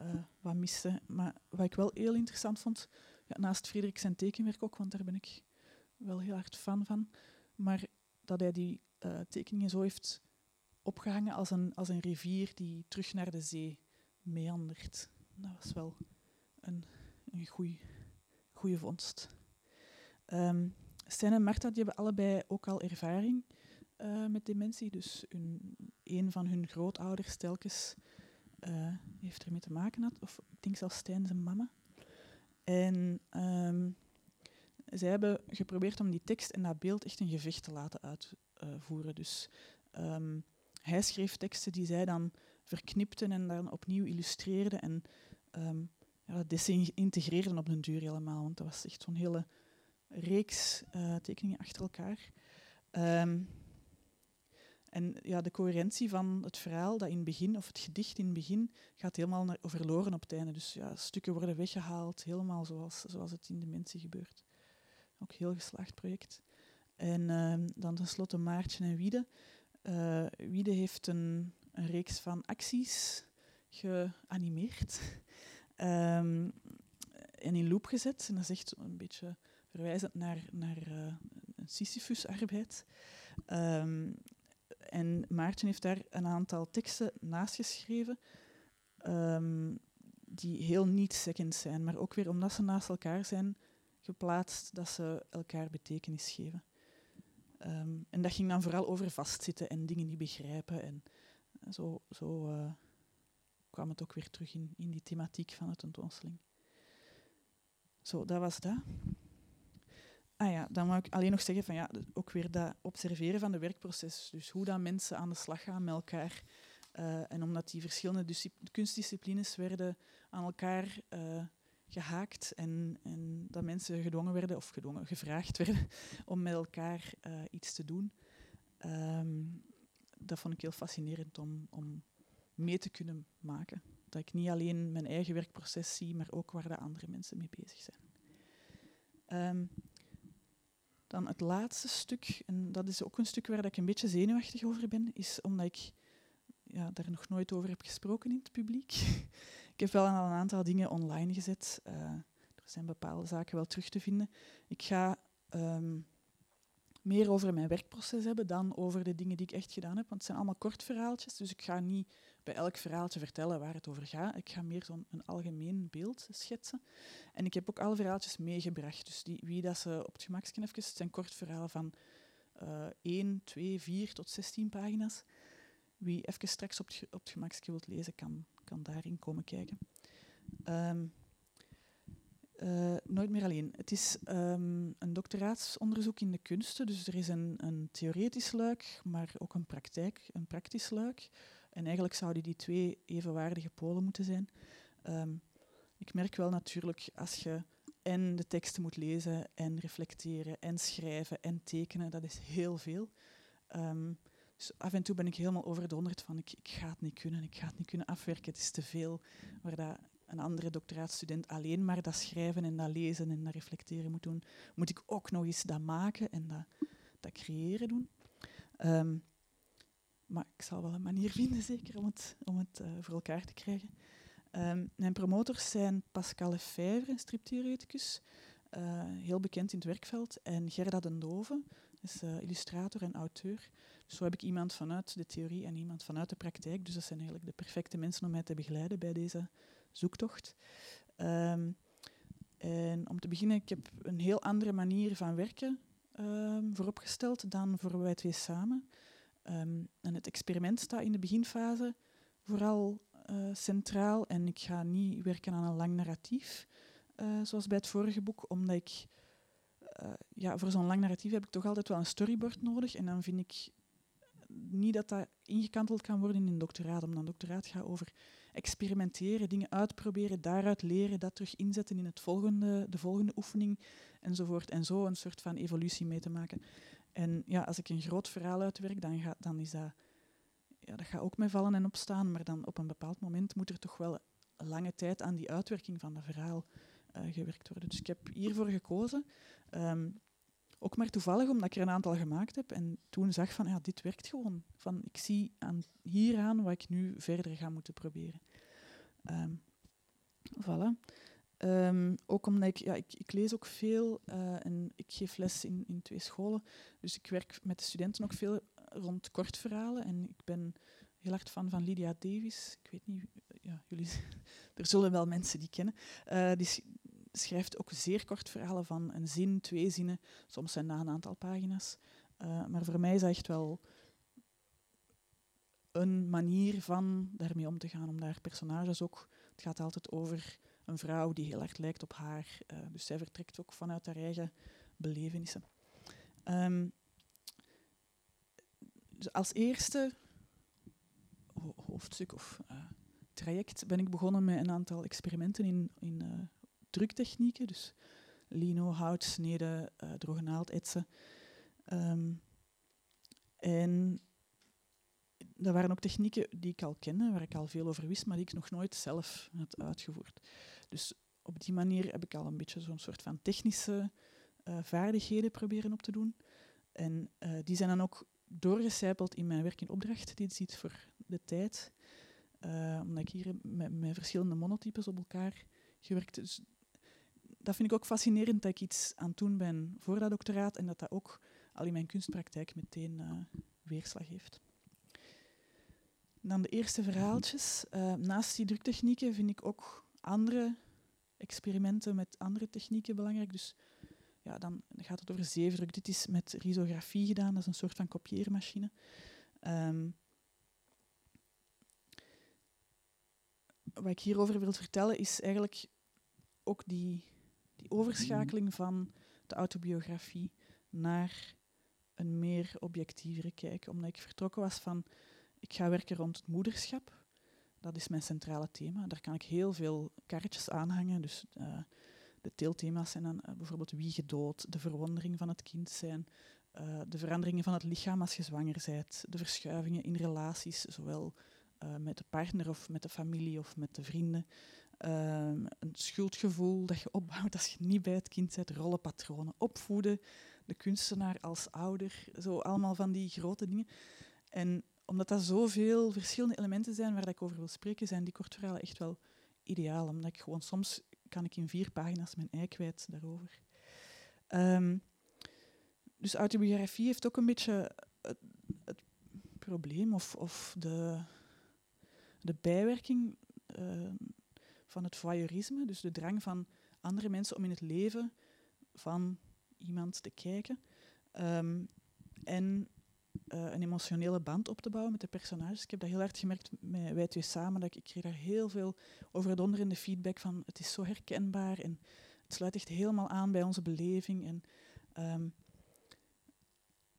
uh, wat miste. Maar wat ik wel heel interessant vond, ja, naast Frederik zijn tekenwerk ook, want daar ben ik wel heel hard fan van, maar dat hij die uh, tekeningen zo heeft opgehangen als een, als een rivier die terug naar de zee meandert. Dat was wel een, een goede vondst. Um, Stijn en Marta die hebben allebei ook al ervaring uh, met dementie. Dus hun, een van hun grootouders telkens uh, heeft ermee te maken gehad. Of ik denk zelfs Stijn zijn mama. En um, zij hebben geprobeerd om die tekst en dat beeld echt een gevecht te laten uitvoeren. Dus um, hij schreef teksten die zij dan verknipten en dan opnieuw illustreerden. En um, ja, dat desintegreerden op den duur helemaal, want dat was echt zo'n hele reeks uh, tekeningen achter elkaar. Um, en ja, de coherentie van het verhaal, dat in het begin, of het gedicht in het begin, gaat helemaal naar, verloren op het einde. Dus ja, stukken worden weggehaald, helemaal zoals, zoals het in Dementie gebeurt. Ook heel geslaagd project. En uh, dan tenslotte Maartje en Wiede. Uh, Wiede heeft een, reeks van acties geanimeerd um, (laughs) en in loop gezet. En dat is echt een beetje verwijzend naar, naar uh, een Sisyphus-arbeid. Um, en Maarten heeft daar een aantal teksten naast geschreven, um, die heel niet-second zijn, maar ook weer omdat ze naast elkaar zijn geplaatst, dat ze elkaar betekenis geven. Um, en dat ging dan vooral over vastzitten en dingen niet begrijpen. En zo, zo uh, kwam het ook weer terug in, in die thematiek van de tentoonstelling. Zo, dat was dat. Ah ja, dan moet ik alleen nog zeggen van ja, ook weer dat observeren van de werkproces. Dus hoe dat mensen aan de slag gaan met elkaar. Uh, en omdat die verschillende kunstdisciplines werden aan elkaar uh, gehaakt en, en, dat mensen gedwongen werden, of gedwongen, gevraagd werden (laughs) om met elkaar uh, iets te doen. Um, dat vond ik heel fascinerend om, om mee te kunnen maken. Dat ik niet alleen mijn eigen werkproces zie, maar ook waar de andere mensen mee bezig zijn. Um, dan het laatste stuk, en dat is ook een stuk waar ik een beetje zenuwachtig over ben, is omdat ik ja, daar nog nooit over heb gesproken in het publiek. (laughs) ik heb wel al een aantal dingen online gezet. Uh, er zijn bepaalde zaken wel terug te vinden. Ik ga um, meer over mijn werkproces hebben dan over de dingen die ik echt gedaan heb. Want het zijn allemaal kort verhaaltjes, dus ik ga niet bij elk verhaaltje vertellen waar het over gaat. Ik ga meer zo'n een algemeen beeld schetsen. En ik heb ook alle verhaaltjes meegebracht. Dus die, wie dat ze op het gemaksken even, het zijn kort verhalen van uh, 1, 2, 4 tot 16 pagina's. Wie even straks op het, op wilt lezen, kan, kan daarin komen kijken. Um, uh, nooit meer alleen. Het is um, een doctoraatsonderzoek in de kunsten, dus er is een, een, theoretisch luik, maar ook een praktijk, een praktisch luik. En eigenlijk zouden die twee evenwaardige polen moeten zijn. Um, ik merk wel natuurlijk als je en de teksten moet lezen en reflecteren en schrijven en tekenen, dat is heel veel. Um, dus af en toe ben ik helemaal overdonderd van ik, ik ga het niet kunnen, ik ga het niet kunnen afwerken, het is te veel. Waar dat een andere doctoraatstudent alleen maar dat schrijven en dat lezen en dat reflecteren moet doen, moet ik ook nog eens dat maken en dat, dat creëren doen. Um, maar ik zal wel een manier (laughs) vinden, zeker, om het, om het uh, voor elkaar te krijgen. Um, mijn promotors zijn Pascal Lefebvre, een striptheoreticus, uh, heel bekend in het werkveld, en Gerda den Dove, is uh, illustrator en auteur. Dus zo heb ik iemand vanuit de theorie en iemand vanuit de praktijk. Dus dat zijn eigenlijk de perfecte mensen om mij te begeleiden bij deze zoektocht. Um, en om te beginnen, ik heb een heel andere manier van werken um, vooropgesteld dan voor wij twee samen. Um, en het experiment staat in de beginfase vooral uh, centraal en ik ga niet werken aan een lang narratief, uh, zoals bij het vorige boek, omdat ik, uh, ja, voor zo'n lang narratief heb ik toch altijd wel een storyboard nodig en dan vind ik niet dat dat ingekanteld kan worden in een doctoraat, omdat een doctoraat gaat over experimenteren, dingen uitproberen, daaruit leren, dat terug inzetten in het volgende, de volgende oefening enzovoort. En zo een soort van evolutie mee te maken. En ja, als ik een groot verhaal uitwerk, dan, ga, dan is dat, ja, dat gaat ook met vallen en opstaan, maar dan op een bepaald moment moet er toch wel lange tijd aan die uitwerking van dat verhaal uh, gewerkt worden. Dus ik heb hiervoor gekozen. Um, ook maar toevallig omdat ik er een aantal gemaakt heb en toen zag van ja, dit werkt gewoon. Van, ik zie aan, hieraan wat ik nu verder ga moeten proberen. Um, voilà. Um, ook omdat ik, ja, ik, ik lees ook veel uh, en ik geef les in, in twee scholen. Dus ik werk met de studenten ook veel rond kortverhalen. En ik ben heel hard fan van Lydia Davis. Ik weet niet, ja, jullie, (laughs) er zullen wel mensen die kennen. Uh, die schrijft ook zeer kort verhalen van een zin, twee zinnen. Soms zijn na een aantal pagina's. Uh, maar voor mij is dat echt wel een manier van daarmee om te gaan. Om daar personages ook... Het gaat altijd over een vrouw die heel erg lijkt op haar. Uh, dus zij vertrekt ook vanuit haar eigen belevenissen. Um, dus als eerste hoofdstuk of traject ben ik begonnen met een aantal experimenten in, in druktechnieken. Dus lino, hout, sneden, droge naald, etsen. Ehm, en dat waren ook technieken die ik al kende, waar ik al veel over wist, maar die ik nog nooit zelf had uitgevoerd. Dus op die manier heb ik al een beetje zo'n soort van technische uh, vaardigheden proberen op te doen. En uh, die zijn dan ook doorgecijpeld in mijn werk in opdracht. Dit ziet voor de tijd. Uh, omdat ik hier met, met, verschillende monotypes op elkaar gewerkt dus dat vind ik ook fascinerend dat ik iets aan het doen ben voor dat doctoraat en dat dat ook al in mijn kunstpraktijk meteen weerslag heeft. Dan de eerste verhaaltjes. naast die druktechnieken vind ik ook andere experimenten met andere technieken belangrijk. Dus ja, dan gaat het over zeefdruk. Dit is met risografie gedaan, dat is een soort van kopieermachine. Um, wat ik hierover wil vertellen is eigenlijk ook die, die overschakeling van de autobiografie naar een meer objectievere kijk. Omdat ik vertrokken was van, ik ga werken rond het moederschap. Dat is mijn centrale thema. Daar kan ik heel veel kaartjes aanhangen. Dus uh, de teelthema's zijn dan uh, bijvoorbeeld wie gedood, de verwondering van het kind zijn, uh, de veranderingen van het lichaam als je zwanger bent, de verschuivingen in relaties, zowel met de partner of met de familie of met de vrienden. Ehm, een schuldgevoel dat je opbouwt als je niet bij het kind bent, rollenpatronen, opvoeden, de kunstenaar als ouder, zo allemaal van die grote dingen. En omdat dat zoveel verschillende elementen zijn waar ik over wil spreken, zijn die kortverhalen echt wel ideaal. Omdat ik gewoon soms kan ik in vier pagina's mijn ei kwijt daarover. Um, dus autobiografie heeft ook een beetje het, probleem of, of de, de bijwerking uh, van het voyeurisme, dus de drang van andere mensen om in het leven van iemand te kijken. Um, en uh, een emotionele band op te bouwen met de personages. Ik heb dat heel hard gemerkt met wij twee samen. Dat ik, kreeg daar heel veel overdonderende feedback van. Het is zo herkenbaar en het sluit echt helemaal aan bij onze beleving. En um,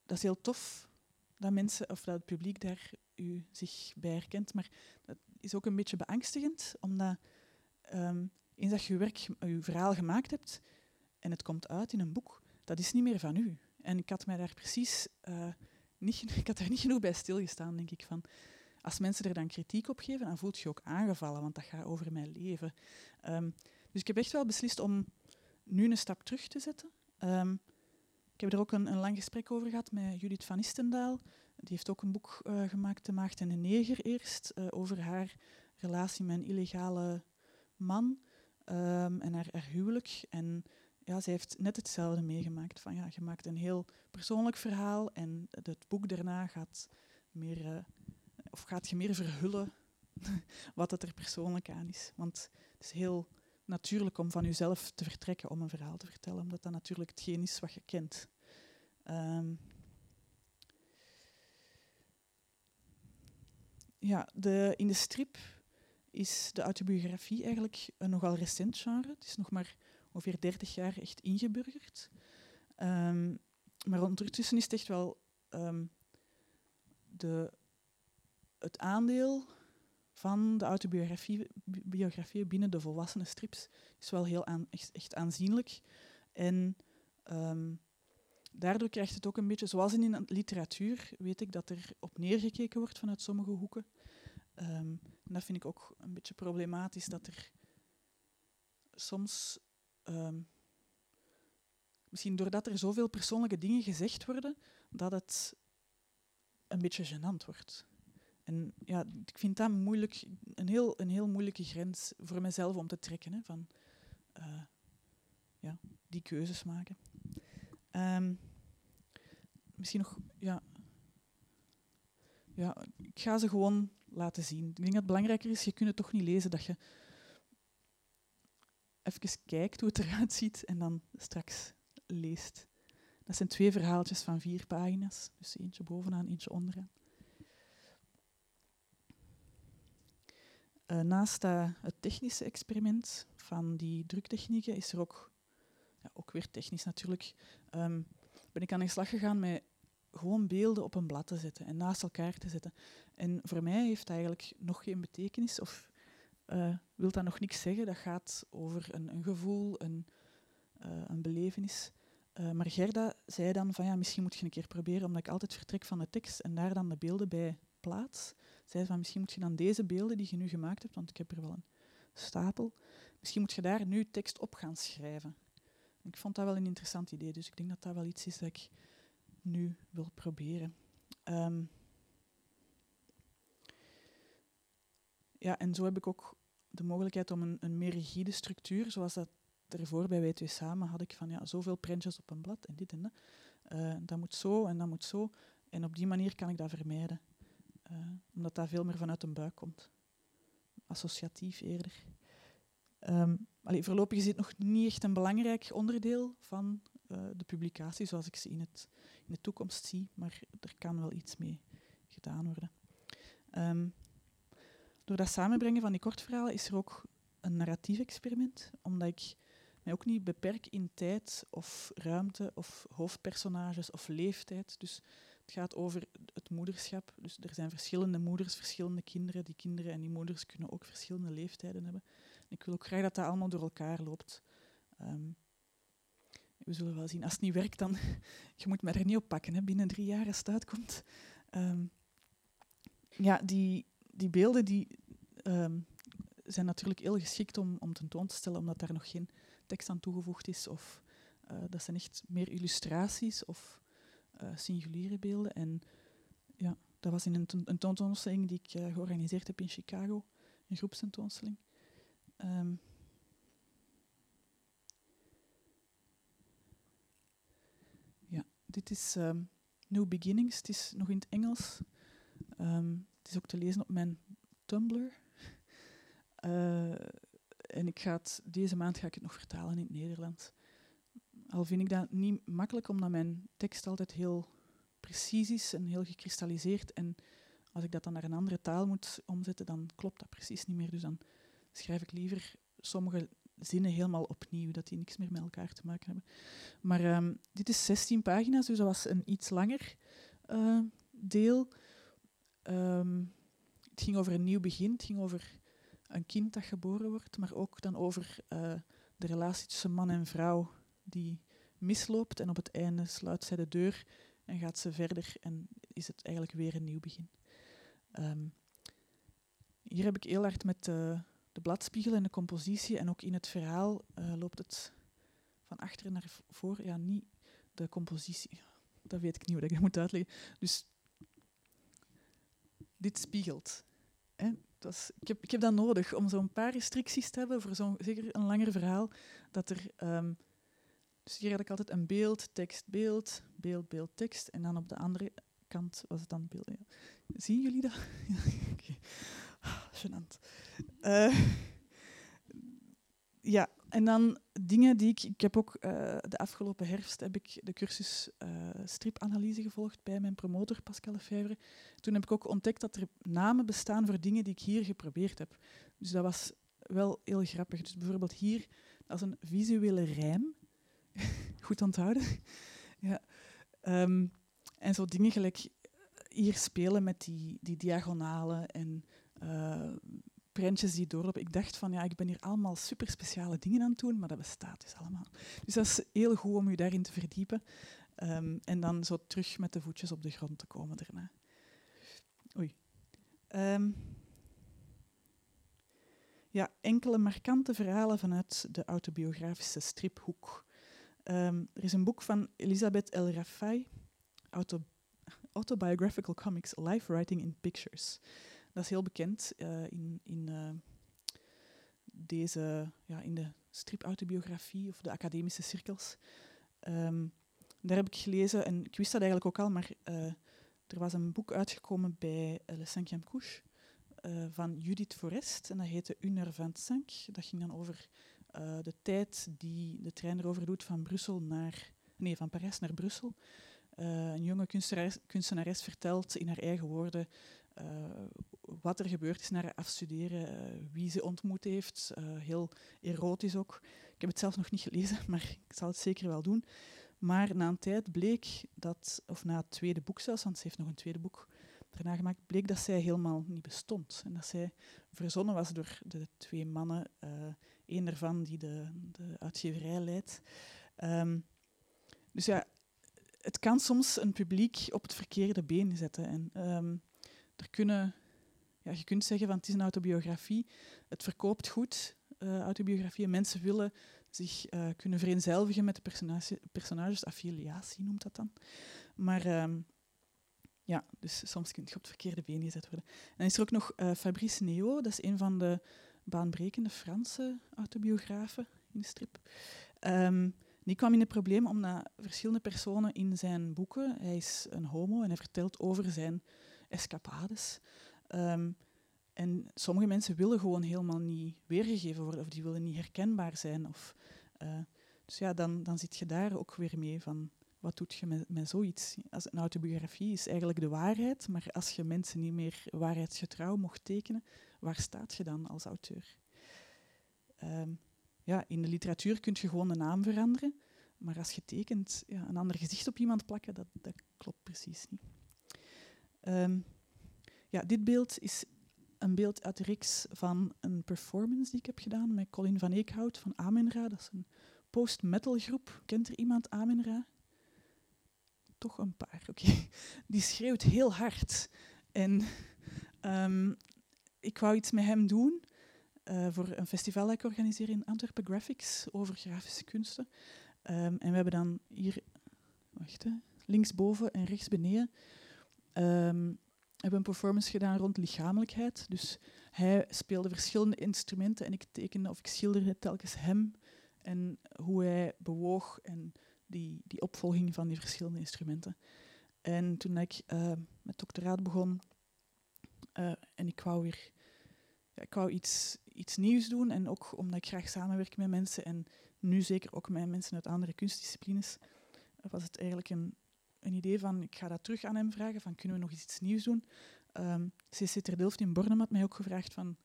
dat is heel tof dat mensen of dat het publiek daar u zich bij herkent. Maar dat is ook een beetje beangstigend, omdat um, eens dat je je werk, je verhaal gemaakt hebt en het komt uit in een boek, dat is niet meer van u. En ik had mij daar precies uh, niet, ik had er niet genoeg bij stilgestaan, denk ik. Van, als mensen er dan kritiek op geven, dan voelt je je ook aangevallen, want dat gaat over mijn leven. Um, dus ik heb echt wel beslist om nu een stap terug te zetten. Um, ik heb er ook een, lang gesprek over gehad met Judith van Istendaal. Die heeft ook een boek uh, gemaakt, De Maagd en de Neger, eerst, uh, over haar relatie met een illegale man um, en haar, haar huwelijk. En ja, ze heeft net hetzelfde meegemaakt. Van, ja, je maakt een heel persoonlijk verhaal en het boek daarna gaat, meer, uh, of gaat je meer verhullen (laughs) wat het er persoonlijk aan is. Want het is heel natuurlijk om van jezelf te vertrekken om een verhaal te vertellen, omdat dat natuurlijk hetgeen is wat je kent. Um, ja, de, in de strip is de autobiografie eigenlijk een nogal recent genre. Het is nog maar ongeveer 30 jaar echt ingeburgerd. Um, maar ondertussen is het echt wel um, de, het aandeel van de autobiografie binnen de volwassene strips is wel heel echt, echt, aanzienlijk. En um, daardoor krijgt het ook een beetje, zoals in de literatuur, weet ik dat er op neergekeken wordt vanuit sommige hoeken. En dat vind ik ook een beetje problematisch, dat er soms um, misschien doordat er zoveel persoonlijke dingen gezegd worden, dat het een beetje gênant wordt. En ja, ik vind dat moeilijk, een, heel, een heel moeilijke grens voor mezelf om te trekken. Hè, van uh, ja, die keuzes maken. Um, misschien nog, ja, ja, ik ga ze gewoon laten zien. Ik denk dat het belangrijker is, je kunt het toch niet lezen dat je even kijkt hoe het eruit ziet en dan straks leest. Dat zijn twee verhaaltjes van vier pagina's, dus eentje bovenaan, eentje onderaan. Uh, naast uh, het technische experiment van die druktechnieken is er ook, ja, ook weer technisch natuurlijk, um, ben ik aan de slag gegaan met gewoon beelden op een blad te zetten en naast elkaar te zetten. En voor mij heeft dat eigenlijk nog geen betekenis of uh, wil dat nog niks zeggen. Dat gaat over een, een gevoel, een, uh, een belevenis. Uh, maar Gerda zei dan van ja, misschien moet je een keer proberen, omdat ik altijd vertrek van de tekst en daar dan de beelden bij plaats. Zei van misschien moet je dan deze beelden die je nu gemaakt hebt, want ik heb er wel een stapel, misschien moet je daar nu tekst op gaan schrijven. Ik vond dat wel een interessant idee, dus ik denk dat dat wel iets is dat ik nu wil proberen. Um, ja, en zo heb ik ook de mogelijkheid om een, een meer rigide structuur, zoals dat ervoor bij wij twee samen had ik van ja, zoveel prentjes op een blad en dit en dat. Uh, dat moet zo en dat moet zo. En op die manier kan ik dat vermijden. Uh, omdat dat veel meer vanuit een buik komt. Associatief eerder. Um, voorlopig is dit nog niet echt een belangrijk onderdeel van uh, de publicatie, zoals ik ze in, het, in de toekomst zie, maar er kan wel iets mee gedaan worden. Um, door dat samenbrengen van die kortverhalen is er ook een narratief experiment, omdat ik mij ook niet beperk in tijd of ruimte of hoofdpersonages of leeftijd. Dus het gaat over het moederschap. Dus er zijn verschillende moeders, verschillende kinderen. Die kinderen en die moeders kunnen ook verschillende leeftijden hebben. ik wil ook graag dat dat allemaal door elkaar loopt. Um, we zullen wel zien. Als het niet werkt, dan (laughs) je moet mij er niet op pakken. Hè. Binnen drie jaar als het uitkomt. Um, ja, die, die beelden die, um, zijn natuurlijk heel geschikt om, om tentoon te stellen, omdat daar nog geen tekst aan toegevoegd is. Of uh, dat zijn echt meer illustraties of uh, singuliere beelden. En ja, dat was in een, een tentoonstelling die ik uh, georganiseerd heb in Chicago, een groepstentoonstelling. Um, ja, dit is um, New Beginnings. Het is nog in het Engels. Het is ook te lezen op mijn Tumblr. Uh, (laughs) en ik ga deze maand ga ik het nog vertalen in het Nederlands. Al vind ik dat niet makkelijk, omdat mijn tekst altijd heel precies is en heel gekristalliseerd. En als ik dat dan naar een andere taal moet omzetten, dan klopt dat precies niet meer. Dus dan schrijf ik liever sommige zinnen helemaal opnieuw, dat die niks meer met elkaar te maken hebben. Maar um, dit is 16 pagina's, dus dat was een iets langer uh, deel. Um, het ging over een nieuw begin, het ging over een kind dat geboren wordt, maar ook dan over uh, de relatie tussen man en vrouw die misloopt en op het einde sluit zij de deur en gaat ze verder en is het eigenlijk weer een nieuw begin. Um, hier heb ik heel hard met de, bladspiegel en de compositie en ook in het verhaal uh, loopt het van achter naar voor. Ja, niet de compositie, dat weet ik niet hoe ik dat moet uitleggen. Dus dit spiegelt. Hè. Ik, heb, ik heb dat nodig om zo'n paar restricties te hebben voor zo'n zeker een langer verhaal. Dat er, um, dus hier had ik altijd een beeld, tekst, beeld, beeld, beeld, tekst. En dan op de andere kant was het dan beeld. Ja. Zien jullie dat? (laughs) okay. ah, ja, en dan dingen die ik... Ik heb ook uh, de afgelopen herfst heb ik de cursus uh, stripanalyse gevolgd bij mijn promotor Pascal Lefebvre. Toen heb ik ook ontdekt dat er namen bestaan voor dingen die ik hier geprobeerd heb. Dus dat was wel heel grappig. Dus bijvoorbeeld hier, als een visuele rijm. (laughs) Goed onthouden. ja. Um, en zo dingen gelijk hier spelen met die, die diagonalen en prentjes die doorlopen. Ik dacht van ja, ik ben hier allemaal super speciale dingen aan het doen, maar dat bestaat dus allemaal. Dus dat is heel goed om je daarin te verdiepen. Um, en dan zo terug met de voetjes op de grond te komen daarna. Oei. Um, ja, enkele markante verhalen vanuit de autobiografische striphoek. Um, er is een boek van Elisabeth El Rafai, Auto Autobiographical Comics, Life Writing in Pictures. Dat is heel bekend uh, in, in uh, deze, ja, in de stripautobiografie of de academische cirkels. Um, daar heb ik gelezen, en ik wist dat eigenlijk ook al, maar uh, er was een boek uitgekomen bij Le Cinquième Couche van Judith Forest, en dat heette Une 25. Dat ging dan over de tijd die de trein erover doet van Brussel naar, nee, van Parijs naar Brussel. Een jonge kunstenares, kunstenares, vertelt in haar eigen woorden wat er gebeurd is na haar afstuderen, uh, wie ze ontmoet heeft. heel erotisch ook. Ik heb het zelf nog niet gelezen, (laughs) maar ik zal het zeker wel doen. Maar na een tijd bleek dat, of na het tweede boek zelfs, want ze heeft nog een tweede boek daarna gemaakt, bleek dat zij helemaal niet bestond. En dat zij verzonnen was door de twee mannen, uh, één daarvan die de, de uitgeverij leidt. Um, dus ja, het kan soms een publiek op het verkeerde been zetten. En um, er kunnen, ja, je kunt zeggen van het is een autobiografie, het verkoopt goed, uh, autobiografieën. Mensen willen zich uh, kunnen vereenzelvigen met de personage, personages, affiliatie noemt dat dan. Maar um, ja, dus soms kun je op het verkeerde been gezet worden. En dan is er ook nog uh, Fabrice Neo, dat is een van de baanbrekende Franse autobiografen in de strip. Um, die kwam in het probleem omdat verschillende personen in zijn boeken, hij is een homo en hij vertelt over zijn escapades. Um, en sommige mensen willen gewoon helemaal niet weergegeven worden of die willen niet herkenbaar zijn. Of, uh, dus ja, dan, dan zit je daar ook weer mee van wat doet je met, met zoiets? Als een autobiografie is eigenlijk de waarheid, maar als je mensen niet meer waarheidsgetrouw mocht tekenen, waar staat je dan als auteur? Um, ja, in de literatuur kun je gewoon de naam veranderen, maar als je tekent, ja, een ander gezicht op iemand plakken, dat, dat klopt precies niet. Um, ja, dit beeld is een beeld uit de reeks van een performance die ik heb gedaan met Colin van Eekhout van Amenra. Dat is een post-metal groep. Kent er iemand Amenra? Toch een paar, oké. (laughs) Die schreeuwt heel hard. En um, ik wou iets met hem doen uh, voor een festival dat ik organiseer in Antwerpen Graphics over grafische kunsten. Um, en we hebben dan hier, wacht, linksboven en rechts beneden, um, hebben een performance gedaan rond lichamelijkheid. Dus hij speelde verschillende instrumenten en ik tekende of ik schilderde telkens hem en hoe hij bewoog en die, die opvolging van die verschillende instrumenten. En toen ik uh, met doctoraat begon uh, en ik wou weer ja, ik wou iets, iets nieuws doen en ook omdat ik graag samenwerk met mensen en nu zeker ook met mensen uit andere kunstdisciplines, was het eigenlijk een, een idee van, ik ga dat terug aan hem vragen, van kunnen we nog iets nieuws doen? Um, CC Ter Delft in Bornem had mij ook gevraagd van,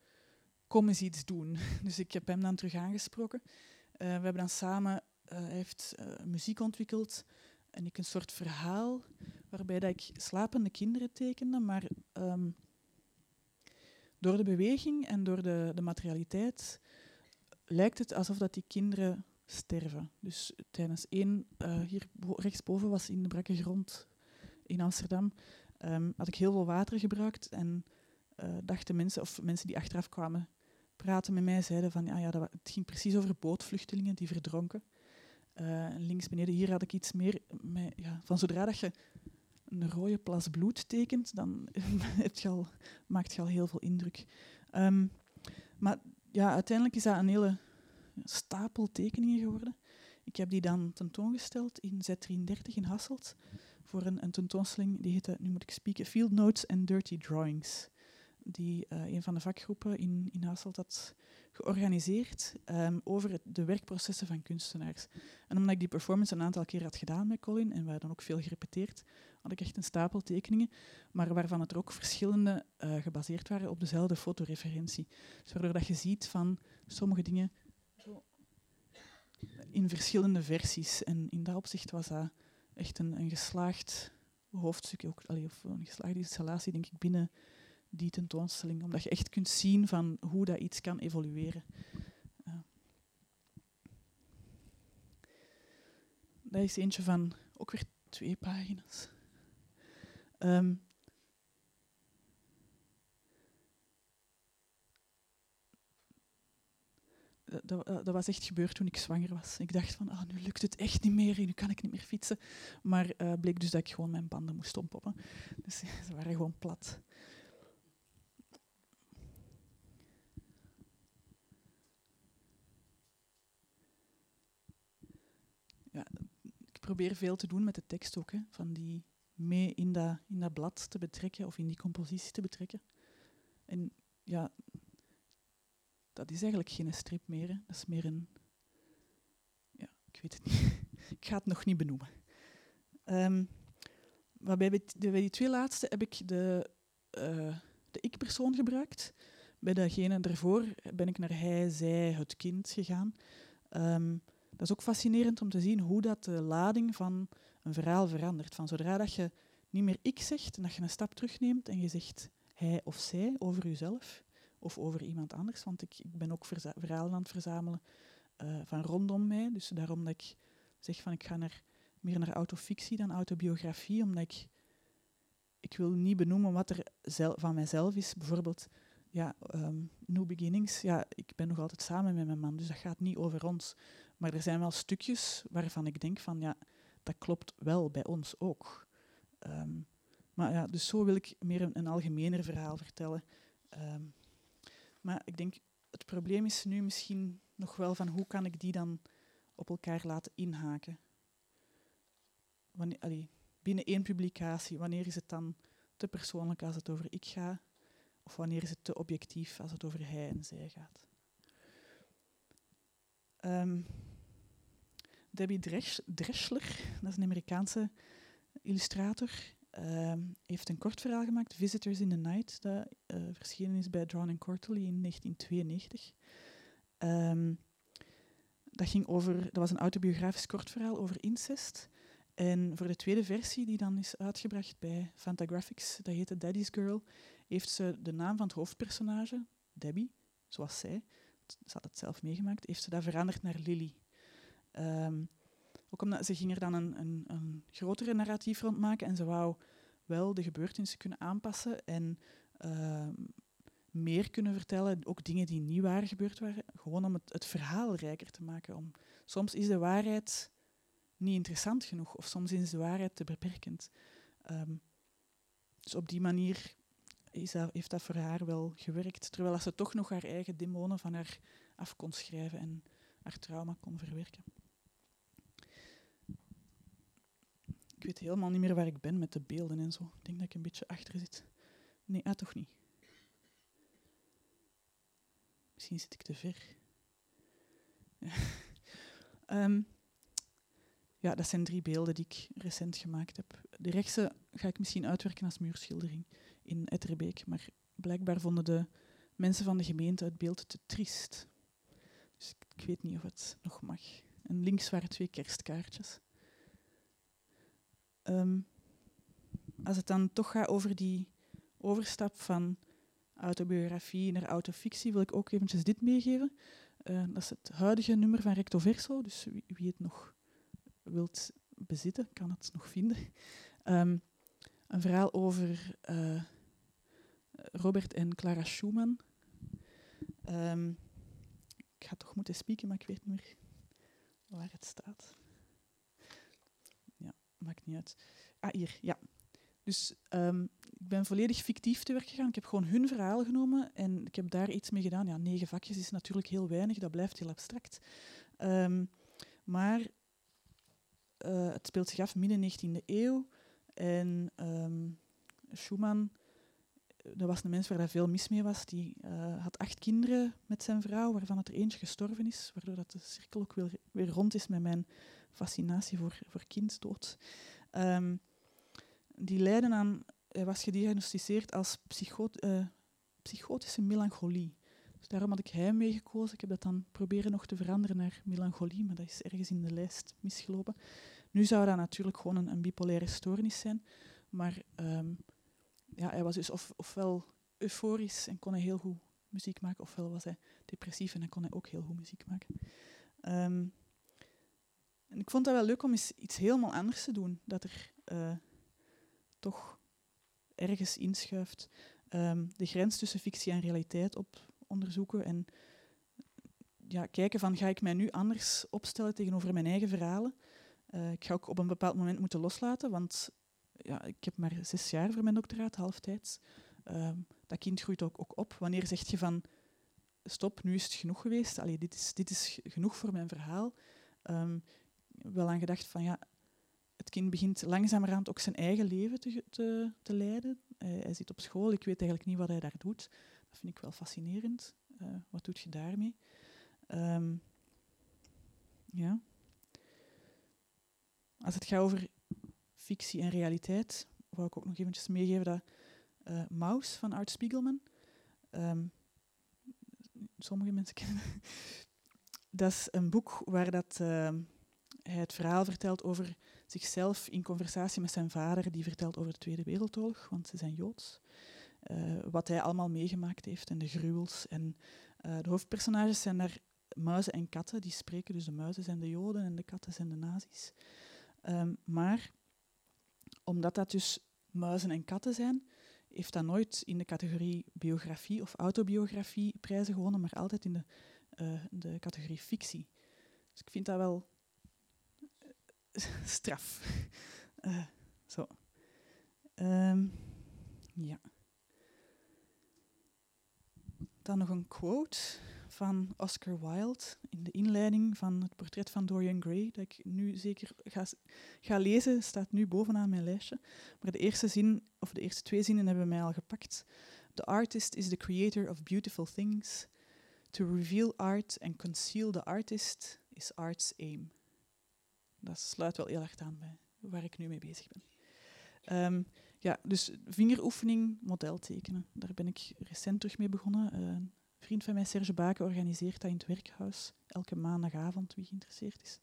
kom eens iets doen. (laughs) Dus ik heb hem dan terug aangesproken. Uh, we hebben dan samen, uh, hij heeft uh, muziek ontwikkeld en ik een soort verhaal waarbij dat ik slapende kinderen tekende, maar um, door de beweging en door de, de materialiteit lijkt het alsof dat die kinderen sterven. Dus tijdens één, uh, hier rechtsboven was in de brakke grond in Amsterdam, um, had ik heel veel water gebruikt en uh, dachten mensen, of mensen die achteraf kwamen praten met mij, zeiden van ja, ja dat, het ging precies over bootvluchtelingen die verdronken. Uh, links beneden hier had ik iets meer ja, van zodra dat je een rode plas bloed tekent, dan (laughs) het je al, maakt al heel veel indruk. Um, maar ja, uiteindelijk is dat een hele stapel tekeningen geworden. Ik heb die dan tentoongesteld in Z33 in Hasselt voor een, tentoonstelling die heette, nu moet ik spieken, Field Notes and Dirty Drawings. Die uh, een van de vakgroepen in, in Hasselt had georganiseerd um, over de werkprocessen van kunstenaars. En omdat ik die performance een aantal keer had gedaan met Colin en wij dan ook veel gerepeteerd, had ik echt een stapel tekeningen, maar waarvan het er ook verschillende uh, gebaseerd waren op dezelfde fotoreferentie. Dus waardoor dat je ziet van sommige dingen in verschillende versies. En in dat opzicht was dat echt een, een geslaagd hoofdstuk, ook, allee, of een geslaagde installatie, denk ik, binnen die tentoonstelling. Omdat je echt kunt zien van hoe dat iets kan evolueren. Uh. Dat is eentje van ook weer twee pagina's. Um, dat, dat, was echt gebeurd toen ik zwanger was. Ik dacht van, ah, nu lukt het echt niet meer, nu kan ik niet meer fietsen. Maar uh, bleek dus dat ik gewoon mijn banden moest ompoppen. Dus (laughs) ze waren gewoon plat. Ja, ik probeer veel te doen met de tekst ook, hè, van die mee in dat, in dat blad te betrekken of in die compositie te betrekken. En ja, dat is eigenlijk geen strip meer. Dat is meer een... Ja, ik weet het niet. (laughs) ik ga het nog niet benoemen. Um, maar bij, bij, die twee laatste heb ik de, uh, de ik-persoon gebruikt. Bij degene daarvoor ben ik naar hij, zij, het kind gegaan. Um, dat is ook fascinerend om te zien hoe dat de lading van een verhaal verandert. Van zodra dat je niet meer ik zegt en dat je een stap terugneemt en je zegt hij of zij over jezelf of over iemand anders, want ik, ik ben ook verhalen aan het verzamelen uh, van rondom mij. Dus daarom dat ik zeg van ik ga naar, meer naar autofictie dan autobiografie, omdat ik, ik wil niet benoemen wat er van mijzelf is. Bijvoorbeeld, ja, um, New Beginnings, ja, ik ben nog altijd samen met mijn man, dus dat gaat niet over ons. Maar er zijn wel stukjes waarvan ik denk van ja, dat klopt wel bij ons ook. Ehm, maar ja, dus zo wil ik meer een, een algemener verhaal vertellen. Ehm, maar ik denk, het probleem is nu misschien nog wel van hoe kan ik die dan op elkaar laten inhaken. Wanneer, binnen één publicatie, wanneer is het dan te persoonlijk als het over ik ga? Of wanneer is het te objectief als het over hij en zij gaat? Um, Debbie Dreschler, dat is een Amerikaanse illustrator, ehm, heeft een kort verhaal gemaakt, Visitors in the Night, dat uh, verschenen is bij Drawn and Quarterly in 1992. Um, dat, ging over, dat was een autobiografisch kort verhaal over incest. En voor de tweede versie, die dan is uitgebracht bij Fantagraphics, dat heette Daddy's Girl, heeft ze de naam van het hoofdpersonage, Debbie, zoals zij, ze had het zelf meegemaakt, heeft ze dat veranderd naar Lily. Um, ook omdat ze ging er dan een, een, grotere narratief rond maken en ze wou wel de gebeurtenissen kunnen aanpassen en uh, meer kunnen vertellen, ook dingen die niet waar gebeurd waren, gewoon om het, het verhaal rijker te maken. Om, soms is de waarheid niet interessant genoeg of soms is de waarheid te beperkend. Um, dus op die manier is heeft dat voor haar wel gewerkt, terwijl ze toch nog haar eigen demonen van haar af kon schrijven en haar trauma kon verwerken. Ik weet helemaal niet meer waar ik ben met de beelden en zo. Ik denk dat ik een beetje achter zit. Nee, ah, toch niet. Misschien zit ik te ver. Ja. (laughs) um, ja, dat zijn drie beelden die ik recent gemaakt heb. De rechtse ga ik misschien uitwerken als muurschildering in Etterbeek, maar blijkbaar vonden de mensen van de gemeente het beeld te triest. Dus ik weet niet of het nog mag. En links waren twee kerstkaartjes. Um, als het dan toch gaat over die overstap van autobiografie naar autofictie, wil ik ook eventjes dit meegeven. Uh, dat is het huidige nummer van Recto Verso, dus wie, het nog wilt bezitten, kan het nog vinden. Um, een verhaal over uh, Robert en Clara Schumann. Um, ik ga toch moeten spieken, maar ik weet niet meer waar het staat. Maakt niet uit. Ah, hier, ja. Dus um, ik ben volledig fictief te werk gegaan. Ik heb gewoon hun verhaal genomen en ik heb daar iets mee gedaan. Ja, negen vakjes is natuurlijk heel weinig, dat blijft heel abstract. Um, maar uh, het speelt zich af midden 19e eeuw. En um, Schumann, dat was een mens waar dat veel mis mee was. Die uh, had acht kinderen met zijn vrouw, waarvan het er eentje gestorven is. Waardoor dat de cirkel ook weer, weer rond is met mijn fascinatie voor, voor kinddood. Um, die lijden aan hij was gediagnosticeerd als uh, psychotische melancholie. Dus daarom had ik hij meegekozen. Ik heb dat dan proberen nog te veranderen naar melancholie, maar dat is ergens in de lijst misgelopen. Nu zou dat natuurlijk gewoon een, een bipolaire stoornis zijn, maar um, ja, hij was dus of, ofwel euforisch en kon hij heel goed muziek maken, ofwel was hij depressief en kon hij ook heel goed muziek maken. Um, en ik vond dat wel leuk om iets helemaal anders te doen, dat er uh, toch ergens inschuift. Um, de grens tussen fictie en realiteit op onderzoeken en ja, kijken van ga ik mij nu anders opstellen tegenover mijn eigen verhalen. Uh, ik ga ook op een bepaald moment moeten loslaten, want ja, ik heb maar zes jaar voor mijn doctoraat, halftijds. Um, dat kind groeit ook, ook op. Wanneer zeg je van stop, nu is het genoeg geweest, Allee, dit, is, dit is genoeg voor mijn verhaal. Um, wel aan gedacht van ja, het kind begint langzamerhand ook zijn eigen leven te, te, te leiden. Hij, hij, zit op school, ik weet eigenlijk niet wat hij daar doet. Dat vind ik wel fascinerend. Uh, wat doet je daarmee? Um, ja. Als het gaat over fictie en realiteit, wou ik ook nog eventjes meegeven dat uh, Maus van Art Spiegelman, um, sommige mensen kennen (laughs) dat is een boek waar dat, uh, hij het verhaal vertelt over zichzelf in conversatie met zijn vader, die vertelt over de Tweede Wereldoorlog, want ze zijn Joods. Uh, wat hij allemaal meegemaakt heeft en de gruwels. En uh, de hoofdpersonages zijn daar muizen en katten, die spreken. Dus de muizen zijn de Joden en de katten zijn de nazi's. Um, maar omdat dat dus muizen en katten zijn, heeft dat nooit in de categorie biografie of autobiografie prijzen gewonnen, maar altijd in de, uh, de categorie fictie. Dus ik vind dat wel (laughs) straf. uh, zo. Um, ja. Dan nog een quote van Oscar Wilde in de inleiding van het portret van Dorian Gray, dat ik nu zeker ga, ga lezen, staat nu bovenaan mijn lijstje. Maar de eerste zin, of de eerste twee zinnen hebben mij al gepakt. The artist is the creator of beautiful things. To reveal art and conceal the artist is art's aim. Dat sluit wel heel erg aan bij waar ik nu mee bezig ben. Um, ja, dus vingeroefening, model tekenen. Daar ben ik recent terug mee begonnen. Uh, een vriend van mij, Serge Baken, organiseert dat in het werkhuis. Elke maandagavond, wie geïnteresseerd is.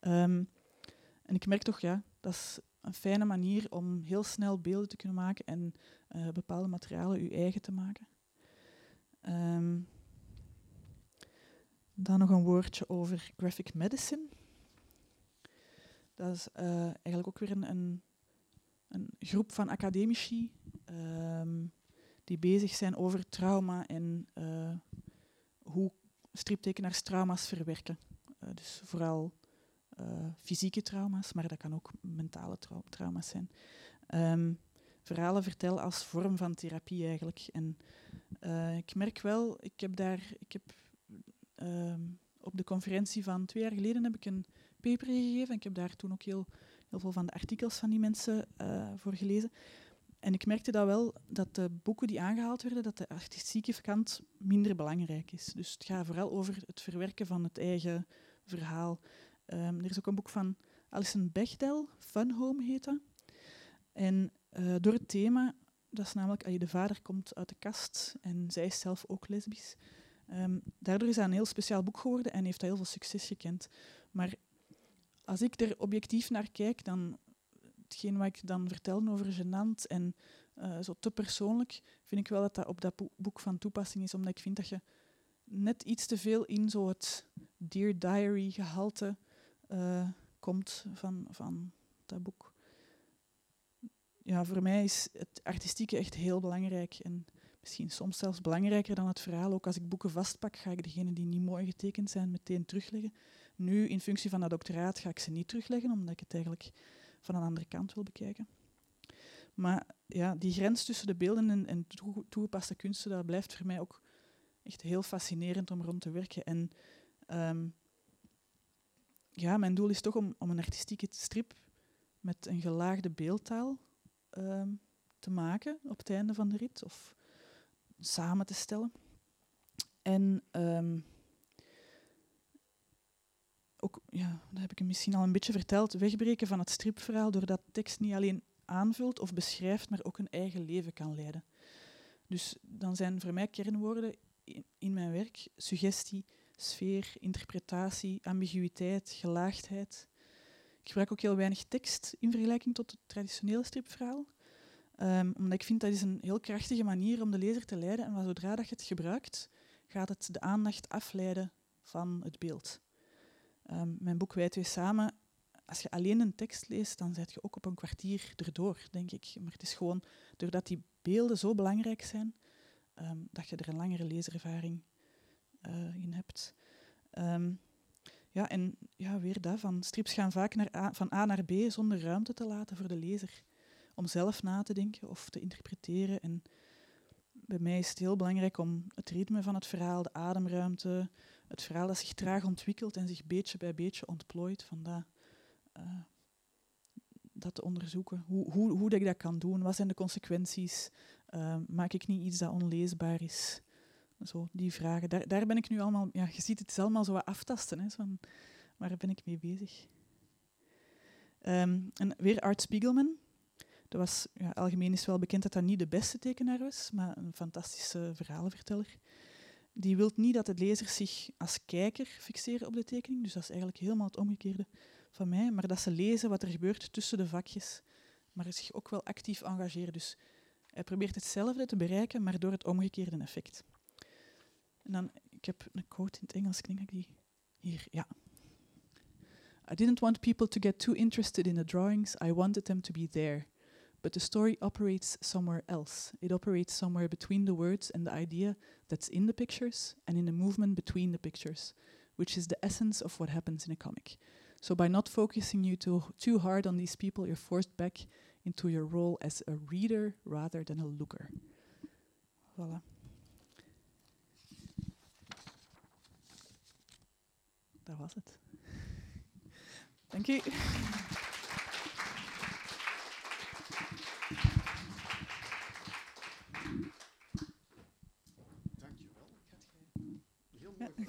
Um, en ik merk toch, ja, dat is een fijne manier om heel snel beelden te kunnen maken en uh, bepaalde materialen uw eigen te maken. Um, dan nog een woordje over graphic medicine. Dat is uh, eigenlijk ook weer een, een, een groep van academici um, die bezig zijn over trauma en uh, hoe striptekenaars trauma's verwerken. Uh, dus vooral fysieke trauma's, maar dat kan ook mentale trau trauma's zijn. Um, verhalen vertellen als vorm van therapie eigenlijk. En ik merk wel, ik heb daar, ik heb um, op de conferentie van twee jaar geleden heb ik een paper gegeven. En ik heb daar toen ook heel, heel veel van de artikels van die mensen uh, voor gelezen. En ik merkte dat wel, dat de boeken die aangehaald werden, dat de artistieke kant minder belangrijk is. Dus het gaat vooral over het verwerken van het eigen verhaal. Um, er is ook een boek van Alison Bechdel, Fun Home heet dat. En uh, door het thema, dat is namelijk, als je de vader komt uit de kast en zij is zelf ook lesbisch. Um, daardoor is dat een heel speciaal boek geworden en heeft dat heel veel succes gekend. Maar als ik er objectief naar kijk, dan hetgeen wat ik dan vertel over genant en uh, zo te persoonlijk, vind ik wel dat dat op dat boek van toepassing is, omdat ik vind dat je net iets te veel in zo het Dear Diary gehalte uh, komt van, van dat boek. Ja, voor mij is het artistieke echt heel belangrijk en misschien soms zelfs belangrijker dan het verhaal. Ook als ik boeken vastpak, ga ik degenen die niet mooi getekend zijn meteen terugleggen. Nu, in functie van dat doctoraat, ga ik ze niet terugleggen, omdat ik het eigenlijk van een andere kant wil bekijken. Maar ja, die grens tussen de beelden en, toegepaste kunsten, dat blijft voor mij ook echt heel fascinerend om rond te werken. En um, ja, mijn doel is toch om, om een artistieke strip met een gelaagde beeldtaal um, te maken op het einde van de rit. Of samen te stellen. En um, ook, ja, dat heb ik misschien al een beetje verteld, wegbreken van het stripverhaal doordat tekst niet alleen aanvult of beschrijft, maar ook een eigen leven kan leiden. Dus dan zijn voor mij kernwoorden in, mijn werk suggestie, sfeer, interpretatie, ambiguïteit, gelaagdheid. Ik gebruik ook heel weinig tekst in vergelijking tot het traditionele stripverhaal. Um, omdat ik vind dat is een heel krachtige manier om de lezer te leiden. En zodra dat je het gebruikt, gaat het de aandacht afleiden van het beeld. Um, mijn boek Wij Twee Samen, als je alleen een tekst leest, dan zet je ook op een kwartier erdoor, denk ik. Maar het is gewoon doordat die beelden zo belangrijk zijn, um, dat je er een langere leeservaring uh, in hebt. ja, en ja, weer dat, van strips gaan vaak naar van A naar B zonder ruimte te laten voor de lezer om zelf na te denken of te interpreteren. En bij mij is het heel belangrijk om het ritme van het verhaal, de ademruimte, het verhaal dat zich traag ontwikkelt en zich beetje bij beetje ontplooit, van dat, uh, dat te onderzoeken. Hoe, hoe, hoe dat ik dat kan doen, wat zijn de consequenties, uh, maak ik niet iets dat onleesbaar is? Zo, die vragen. Daar, daar ben ik nu allemaal, ja, je ziet het allemaal zo wat aftasten, hè, van, waar ben ik mee bezig? Um, en weer Art Spiegelman, dat was, ja, algemeen is wel bekend dat dat niet de beste tekenaar was, maar een fantastische verhalenverteller. Die wil niet dat de lezers zich als kijker fixeren op de tekening, dus dat is eigenlijk helemaal het omgekeerde van mij, maar dat ze lezen wat er gebeurt tussen de vakjes, maar zich ook wel actief engageren. Dus hij probeert hetzelfde te bereiken, maar door het omgekeerde effect. En dan, ik heb een quote in het Engels, denk ik die hier, ja. I didn't want people to get too interested in the drawings, I wanted them to be there. But the story operates somewhere else. It operates somewhere between the words and the idea that's in the pictures and in the movement between the pictures, which is the essence of what happens in a comic. So by not focusing you too, too hard on these people, you're forced back into your role as a reader rather than a looker. Voilà. Dat was het. (laughs) Dank u.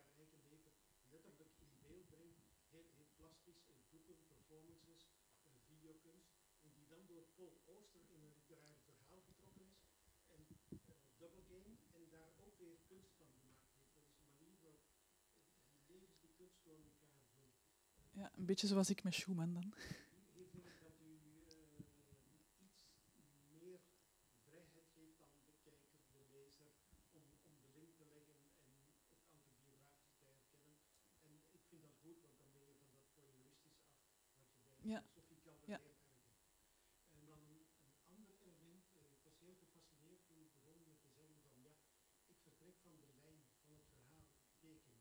haar eigen leven letterlijk in beeld brengt, heel, heel plastisch, in boeken, performances, videokunst en die dan door Paul Ooster in een literair verhaal getrokken is en uh, Double Game en daar ook weer kunst van gemaakt heeft. Dat is een manier waarop uh, levens die kunst door elkaar vult. Ja, een beetje zoals ik met Schumann dan. (laughs) Hier vind ik dat u uh, iets meer vrijheid geeft aan de kijker, de lezer, om, om de link te leggen en het autobiografisch te herkennen. En ik vind dat goed, want dan ben je van dat voyeuristische af, wat je bij Ja. Sophie kan Ja. heel erg hebt. En dan een ander element, uh, ik was heel gefascineerd toen ik begon met te zeggen van ja, ik vertrek van de lijn van het verhaal, teken.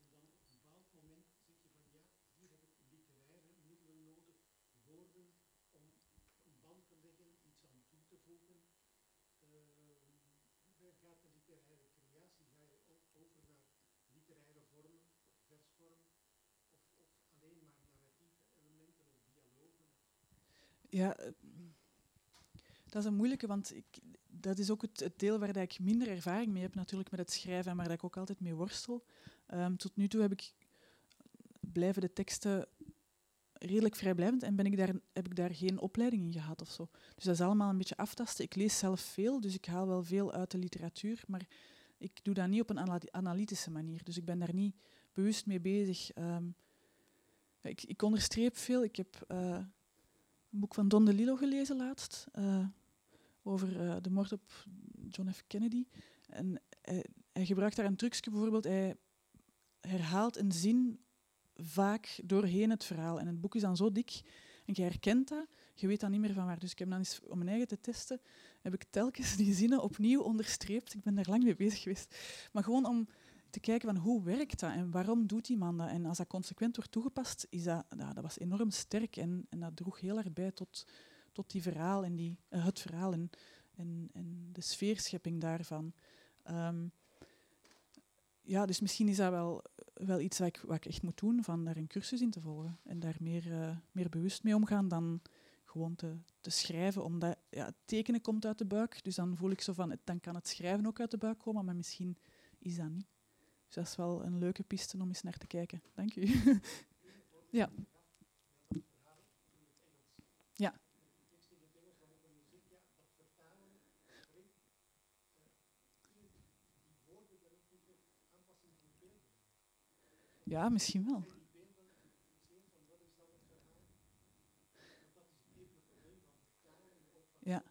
En dan op een bepaald moment zeg je van ja, hier heb ik literaire middelen nodig, woorden, om een band te leggen, iets aan toe te voegen. Uh, hoe ver gaat de literaire creatie? Ga je ook over naar literaire vormen, versvormen, of, of alleen maar narratieve elementen of dialogen? Ja, eh, dat is een moeilijke, want ik, dat is ook het, deel waar dat ik minder ervaring mee heb, natuurlijk met het schrijven, maar dat ik ook altijd mee worstel. Um, tot nu toe heb ik, blijven de teksten redelijk vrijblijvend en ben ik daar, heb ik daar geen opleiding in gehad of zo. Dus dat is allemaal een beetje aftasten. Ik lees zelf veel, dus ik haal wel veel uit de literatuur, maar ik doe dat niet op een analytische manier. Dus ik ben daar niet bewust mee bezig. Um, ik, ik onderstreep veel. Ik heb uh, een boek van Don DeLillo gelezen laatst, uh, over uh, de moord op John F. Kennedy. En hij, hij gebruikt daar een trucje bijvoorbeeld. Hij herhaalt een zin vaak doorheen het verhaal. En het boek is dan zo dik en je herkent dat, je weet dan niet meer van waar. Dus ik heb dan om mijn eigen te testen, heb ik telkens die zinnen opnieuw onderstreept. Ik ben daar lang mee bezig geweest. Maar gewoon om te kijken van hoe werkt dat en waarom doet die man dat. En als dat consequent wordt toegepast, is dat, dat was enorm sterk en, en dat droeg heel erg bij tot, tot die verhaal en die, uh, het verhaal en, en, de sfeerschepping daarvan. Um, ja, dus misschien is dat wel, wel iets wat ik, wat ik echt moet doen, van daar een cursus in te volgen en daar meer, uh, meer bewust mee omgaan dan gewoon te, te schrijven. Omdat ja, tekenen komt uit de buik, dus dan voel ik zo van, dan kan het schrijven ook uit de buik komen, maar misschien is dat niet. Dus dat is wel een leuke piste om eens naar te kijken. Dank u. (laughs) ja. Ja. Ja, misschien wel. Ja.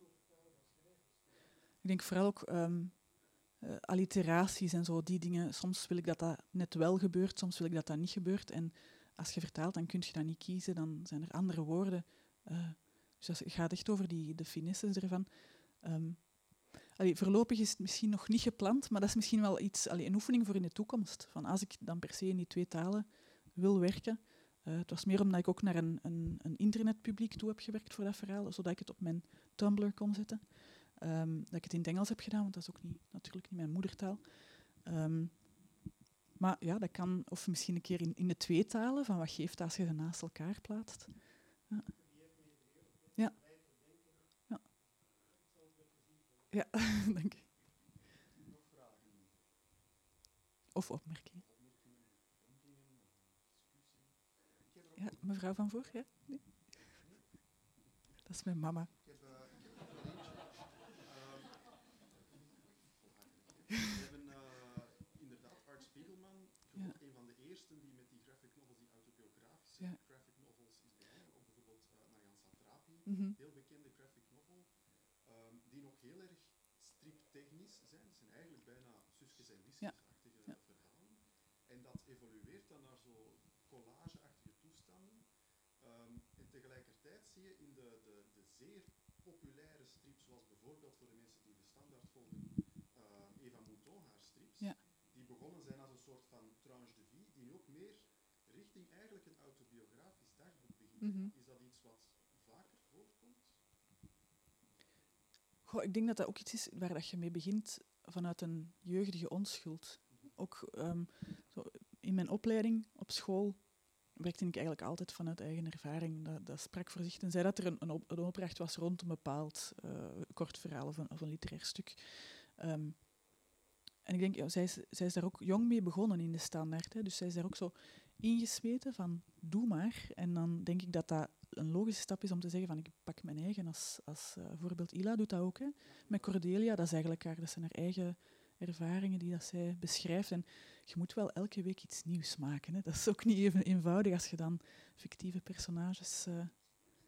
ik denk vooral ook ehm, eh, alliteraties en zo, die dingen. Soms wil ik dat dat net wel gebeurt, soms wil ik dat dat niet gebeurt. En als je vertaalt, dan kun je dat niet kiezen, dan zijn er andere woorden. Uh, dus het gaat echt over die, de finesses ervan. Um, allee, voorlopig is het misschien nog niet gepland, maar dat is misschien wel iets, allee, een oefening voor in de toekomst. Van als ik dan per se in die twee talen wil werken. Uh, het was meer omdat ik ook naar een, een, een, internetpubliek toe heb gewerkt voor dat verhaal, zodat ik het op mijn Tumblr kon zetten. Um, dat ik het in het Engels heb gedaan, want dat is ook niet, natuurlijk niet mijn moedertaal. Um, maar ja, dat kan, of misschien een keer in, in de twee talen, van wat geeft als je ze naast elkaar plaatst. Ja. Ja. Ja, ja (laughs) dank je. Of opmerkingen. Ja, mevrouw van Voor, ja? Dat is mijn mama. (laughs) We hebben uh, inderdaad Art Spiegelman, ja. een van de eersten die met die graphic novels, die autobiografische ja. graphic novels is begonnen. Ook bijvoorbeeld uh, Marianne Satrapi, mm -hmm. heel bekende graphic novel, um, die nog heel erg striptechnisch zijn. Het zijn eigenlijk bijna zusjes en liefjesachtige ja. verhalen. En dat evolueert dan naar zo collageachtige toestanden. Um, en tegelijkertijd zie je in de, de, de zeer populaire strips, zoals bijvoorbeeld voor de mensen die de standaard volgen, uh, Eva Mouton, haar strips, ja. die begonnen zijn als een soort van tranche de vie, die nu ook meer richting eigenlijk een autobiografisch dagboek begint. Mhm. Is dat iets wat vaker voorkomt? Goh, ik denk dat dat ook iets is waar dat je mee begint vanuit een jeugdige onschuld. Ook um, zo in mijn opleiding op school werkte ik eigenlijk altijd vanuit eigen ervaring. Dat, dat sprak voor zich. Tenzij dat er een, een, op, een opdracht was rond een bepaald uh, kort verhaal of een, of een literair stuk. Um, en ik denk, ja, zij, is, zij is daar ook jong mee begonnen in de standaard. Hè. Dus zij is daar ook zo ingesmeten van, doe maar. En dan denk ik dat dat een logische stap is om te zeggen van, ik pak mijn eigen als, als uh, voorbeeld. Ila doet dat ook. Hè. Met Cordelia, dat, is eigenlijk haar, dat zijn haar eigen ervaringen die dat zij beschrijft. En je moet wel elke week iets nieuws maken. Hè. Dat is ook niet even eenvoudig als je dan fictieve personages... Uh,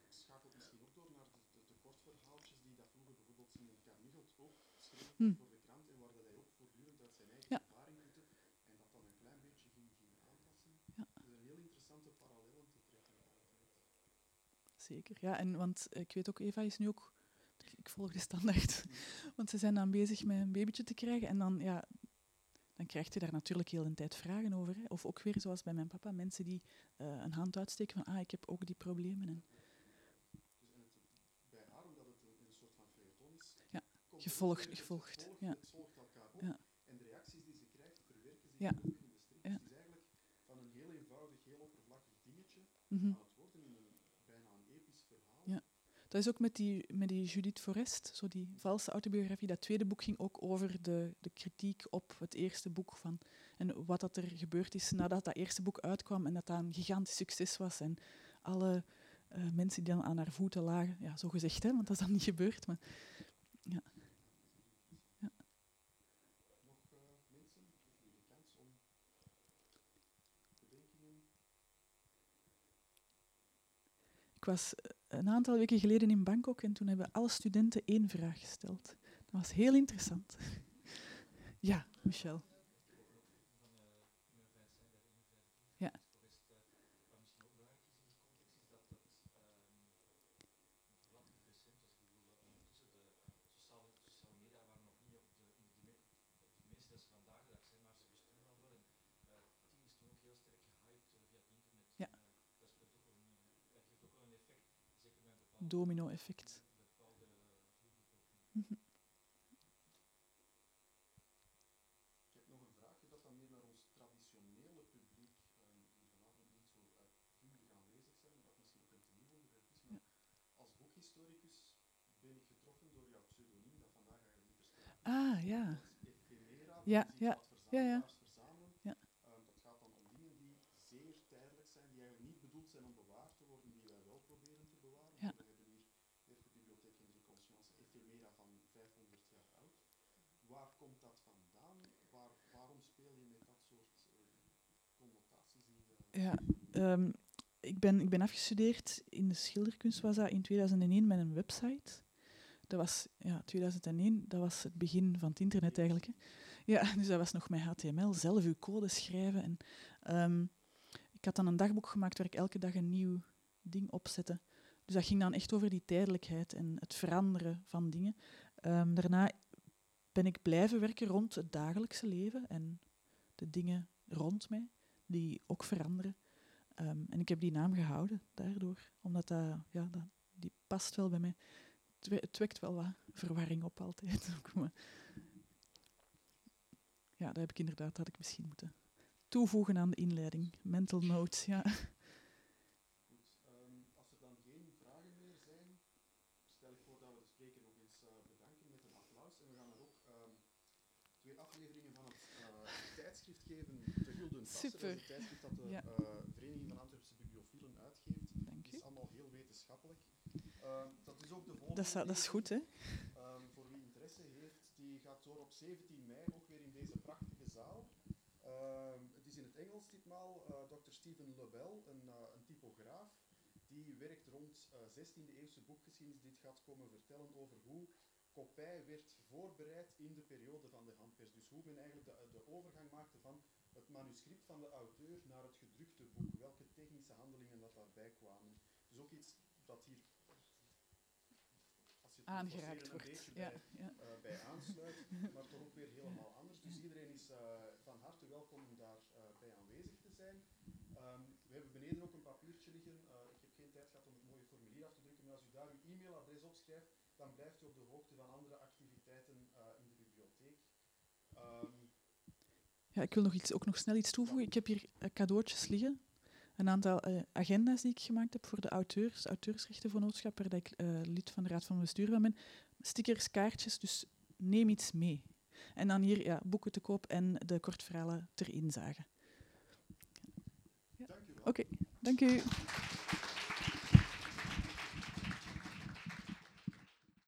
schakelt misschien ook door naar de, de, de kortverhaaltjes die dat vroeger bijvoorbeeld Simon Carmichelt ook schreef Hm. voor de krant en waar dat hij ook voortdurend uit zijn eigen Ja. ervaring putte en dat dan een klein beetje ging, ging aanpassen. Ja. Er zijn heel interessante parallellen te trekken. altijd. Zeker, ja. En, want ik weet ook, Eva is nu ook... Ik volg de standaard. (laughs) Want ze zijn dan bezig met een babytje te krijgen. En dan, ja, dan krijg je daar natuurlijk heel de tijd vragen over. Hè. Of ook weer, zoals bij mijn papa, mensen die uh, een hand uitsteken van ah, ik heb ook die problemen. En Dus en het, bij haar, omdat het een, een soort van feuilleton is, Ja, gevolgd, gevolgd, ja. Ja. En de reacties die ze krijgt, verwerken ze Ja. ook in de strip. Ja. Dus het is eigenlijk van een heel eenvoudig, heel oppervlakkig dingetje mhm. aan het worden in een bijna een episch verhaal. Ja. Dat is ook met die, met die Judith Forest, zo die valse autobiografie. Dat tweede boek ging ook over de, de kritiek op het eerste boek. Van, en wat dat er gebeurd is nadat dat eerste boek uitkwam en dat dat een gigantisch succes was. En alle uh, mensen die dan aan haar voeten lagen, ja, zo gezegd, hè, want dat is dan niet gebeurd. Maar, ja. Ik was eh, een aantal weken geleden in Bangkok en toen hebben alle studenten één vraag gesteld. Dat was heel interessant. (laughs) ja, Michel. Ja. Ja. Domino-effect. Mhm. Ik heb nog een vraagje dat dan meer naar ons traditionele publiek, um, die vanavond niet zo uitkundig aanwezig zijn, maar dat misschien ook een te nieuw onderwerp is. Maar als boekhistoricus ben ik getroffen door jouw pseudoniem, dat vandaag eigenlijk niet er staat. Ah, ja. Dat is Ephemera, Ja, dat is iets ja. wat Ja, ja. verzamelaars verzamelen. Ja. Um, dat gaat dan om dingen die zeer tijdelijk zijn, die eigenlijk niet bedoeld zijn om bewaard te worden, die wij wel proberen te bewaren. Ja. We hebben hier heeft de bibliotheek Hendrik Conscience Ephemera van 500 jaar oud. Waar komt dat vandaan? Waar, waarom speel je met dat soort uh, connotaties in de... Ja, ehm, ik, ben, ik ben afgestudeerd in de schilderkunst, was dat in 2001 met een website. dat was ja, 2001, dat was het begin van het internet eigenlijk. Hè. Ja, (laughs) dus dat was nog met HTML, zelf uw code schrijven. En, ehm, ik had dan een dagboek gemaakt waar ik elke dag een nieuw ding opzette. Dus dat ging dan echt over die tijdelijkheid en het veranderen van dingen. Ehm, daarna ben ik blijven werken rond het dagelijkse leven en de dingen rond mij, die ook veranderen. Ehm, en ik heb die naam gehouden daardoor, omdat dat, ja, dat, die past wel bij mij. Het we- Het wekt wel wat verwarring op altijd. (laughs) Ja, dat heb ik inderdaad, dat had ik misschien moeten toevoegen aan de inleiding. Mental notes, ja. Goed, ehm, als er dan geen vragen meer zijn, stel ik voor dat we de spreker nog eens eh, bedanken met een applaus. En we gaan er ook ehm, twee afleveringen van het eh, tijdschrift geven, de Gulden Tasser. Dat Super. het tijdschrift dat de Ja. eh, Vereniging van Antwerpse Bibliofielen uitgeeft. Dank Het u. is allemaal heel wetenschappelijk. Ehm, dat is ook de volgende Dat is, dat is goed, hè? Ehm, voor wie interesse heeft, die gaat door op 17 mei, ook weer in deze prachtige zaal. Ehm, het is in het Engels ditmaal. eh Dr. Stephen Lebel, een, eh, een typograaf, die werkt rond eh 16e eeuwse boekgeschiedenis. Dit gaat komen vertellen over hoe kopij werd voorbereid in de periode van de handpers. Dus hoe men eigenlijk de, de overgang maakte van het manuscript van de auteur naar het gedrukte boek. Welke technische handelingen dat daarbij kwamen. Dus ook iets dat hier als je het Aangeraakt een wordt. beetje Ja, bij, ja. eh, bij aansluit, maar toch ook weer helemaal anders. Dus iedereen is eh, van harte welkom om daar eh, bij aanwezig te zijn. Ehm, we hebben beneden ook een papiertje liggen. Ik heb geen tijd gehad om het mooie formulier af te drukken, maar als u daar uw e-mailadres opschrijft, dan blijft u op de hoogte van andere Ja, ik wil nog iets, ook nog snel iets toevoegen. Ik heb hier eh, cadeautjes liggen. Een aantal eh, agenda's die ik gemaakt heb voor de auteurs, auteursrechtenvernootschap, waar dat ik eh, lid van de Raad van Bestuur van ben. Stickers, kaartjes, dus neem iets mee. En dan hier ja, boeken te koop en de kortverhalen ter inzage. dank u wel. Oké, dank u.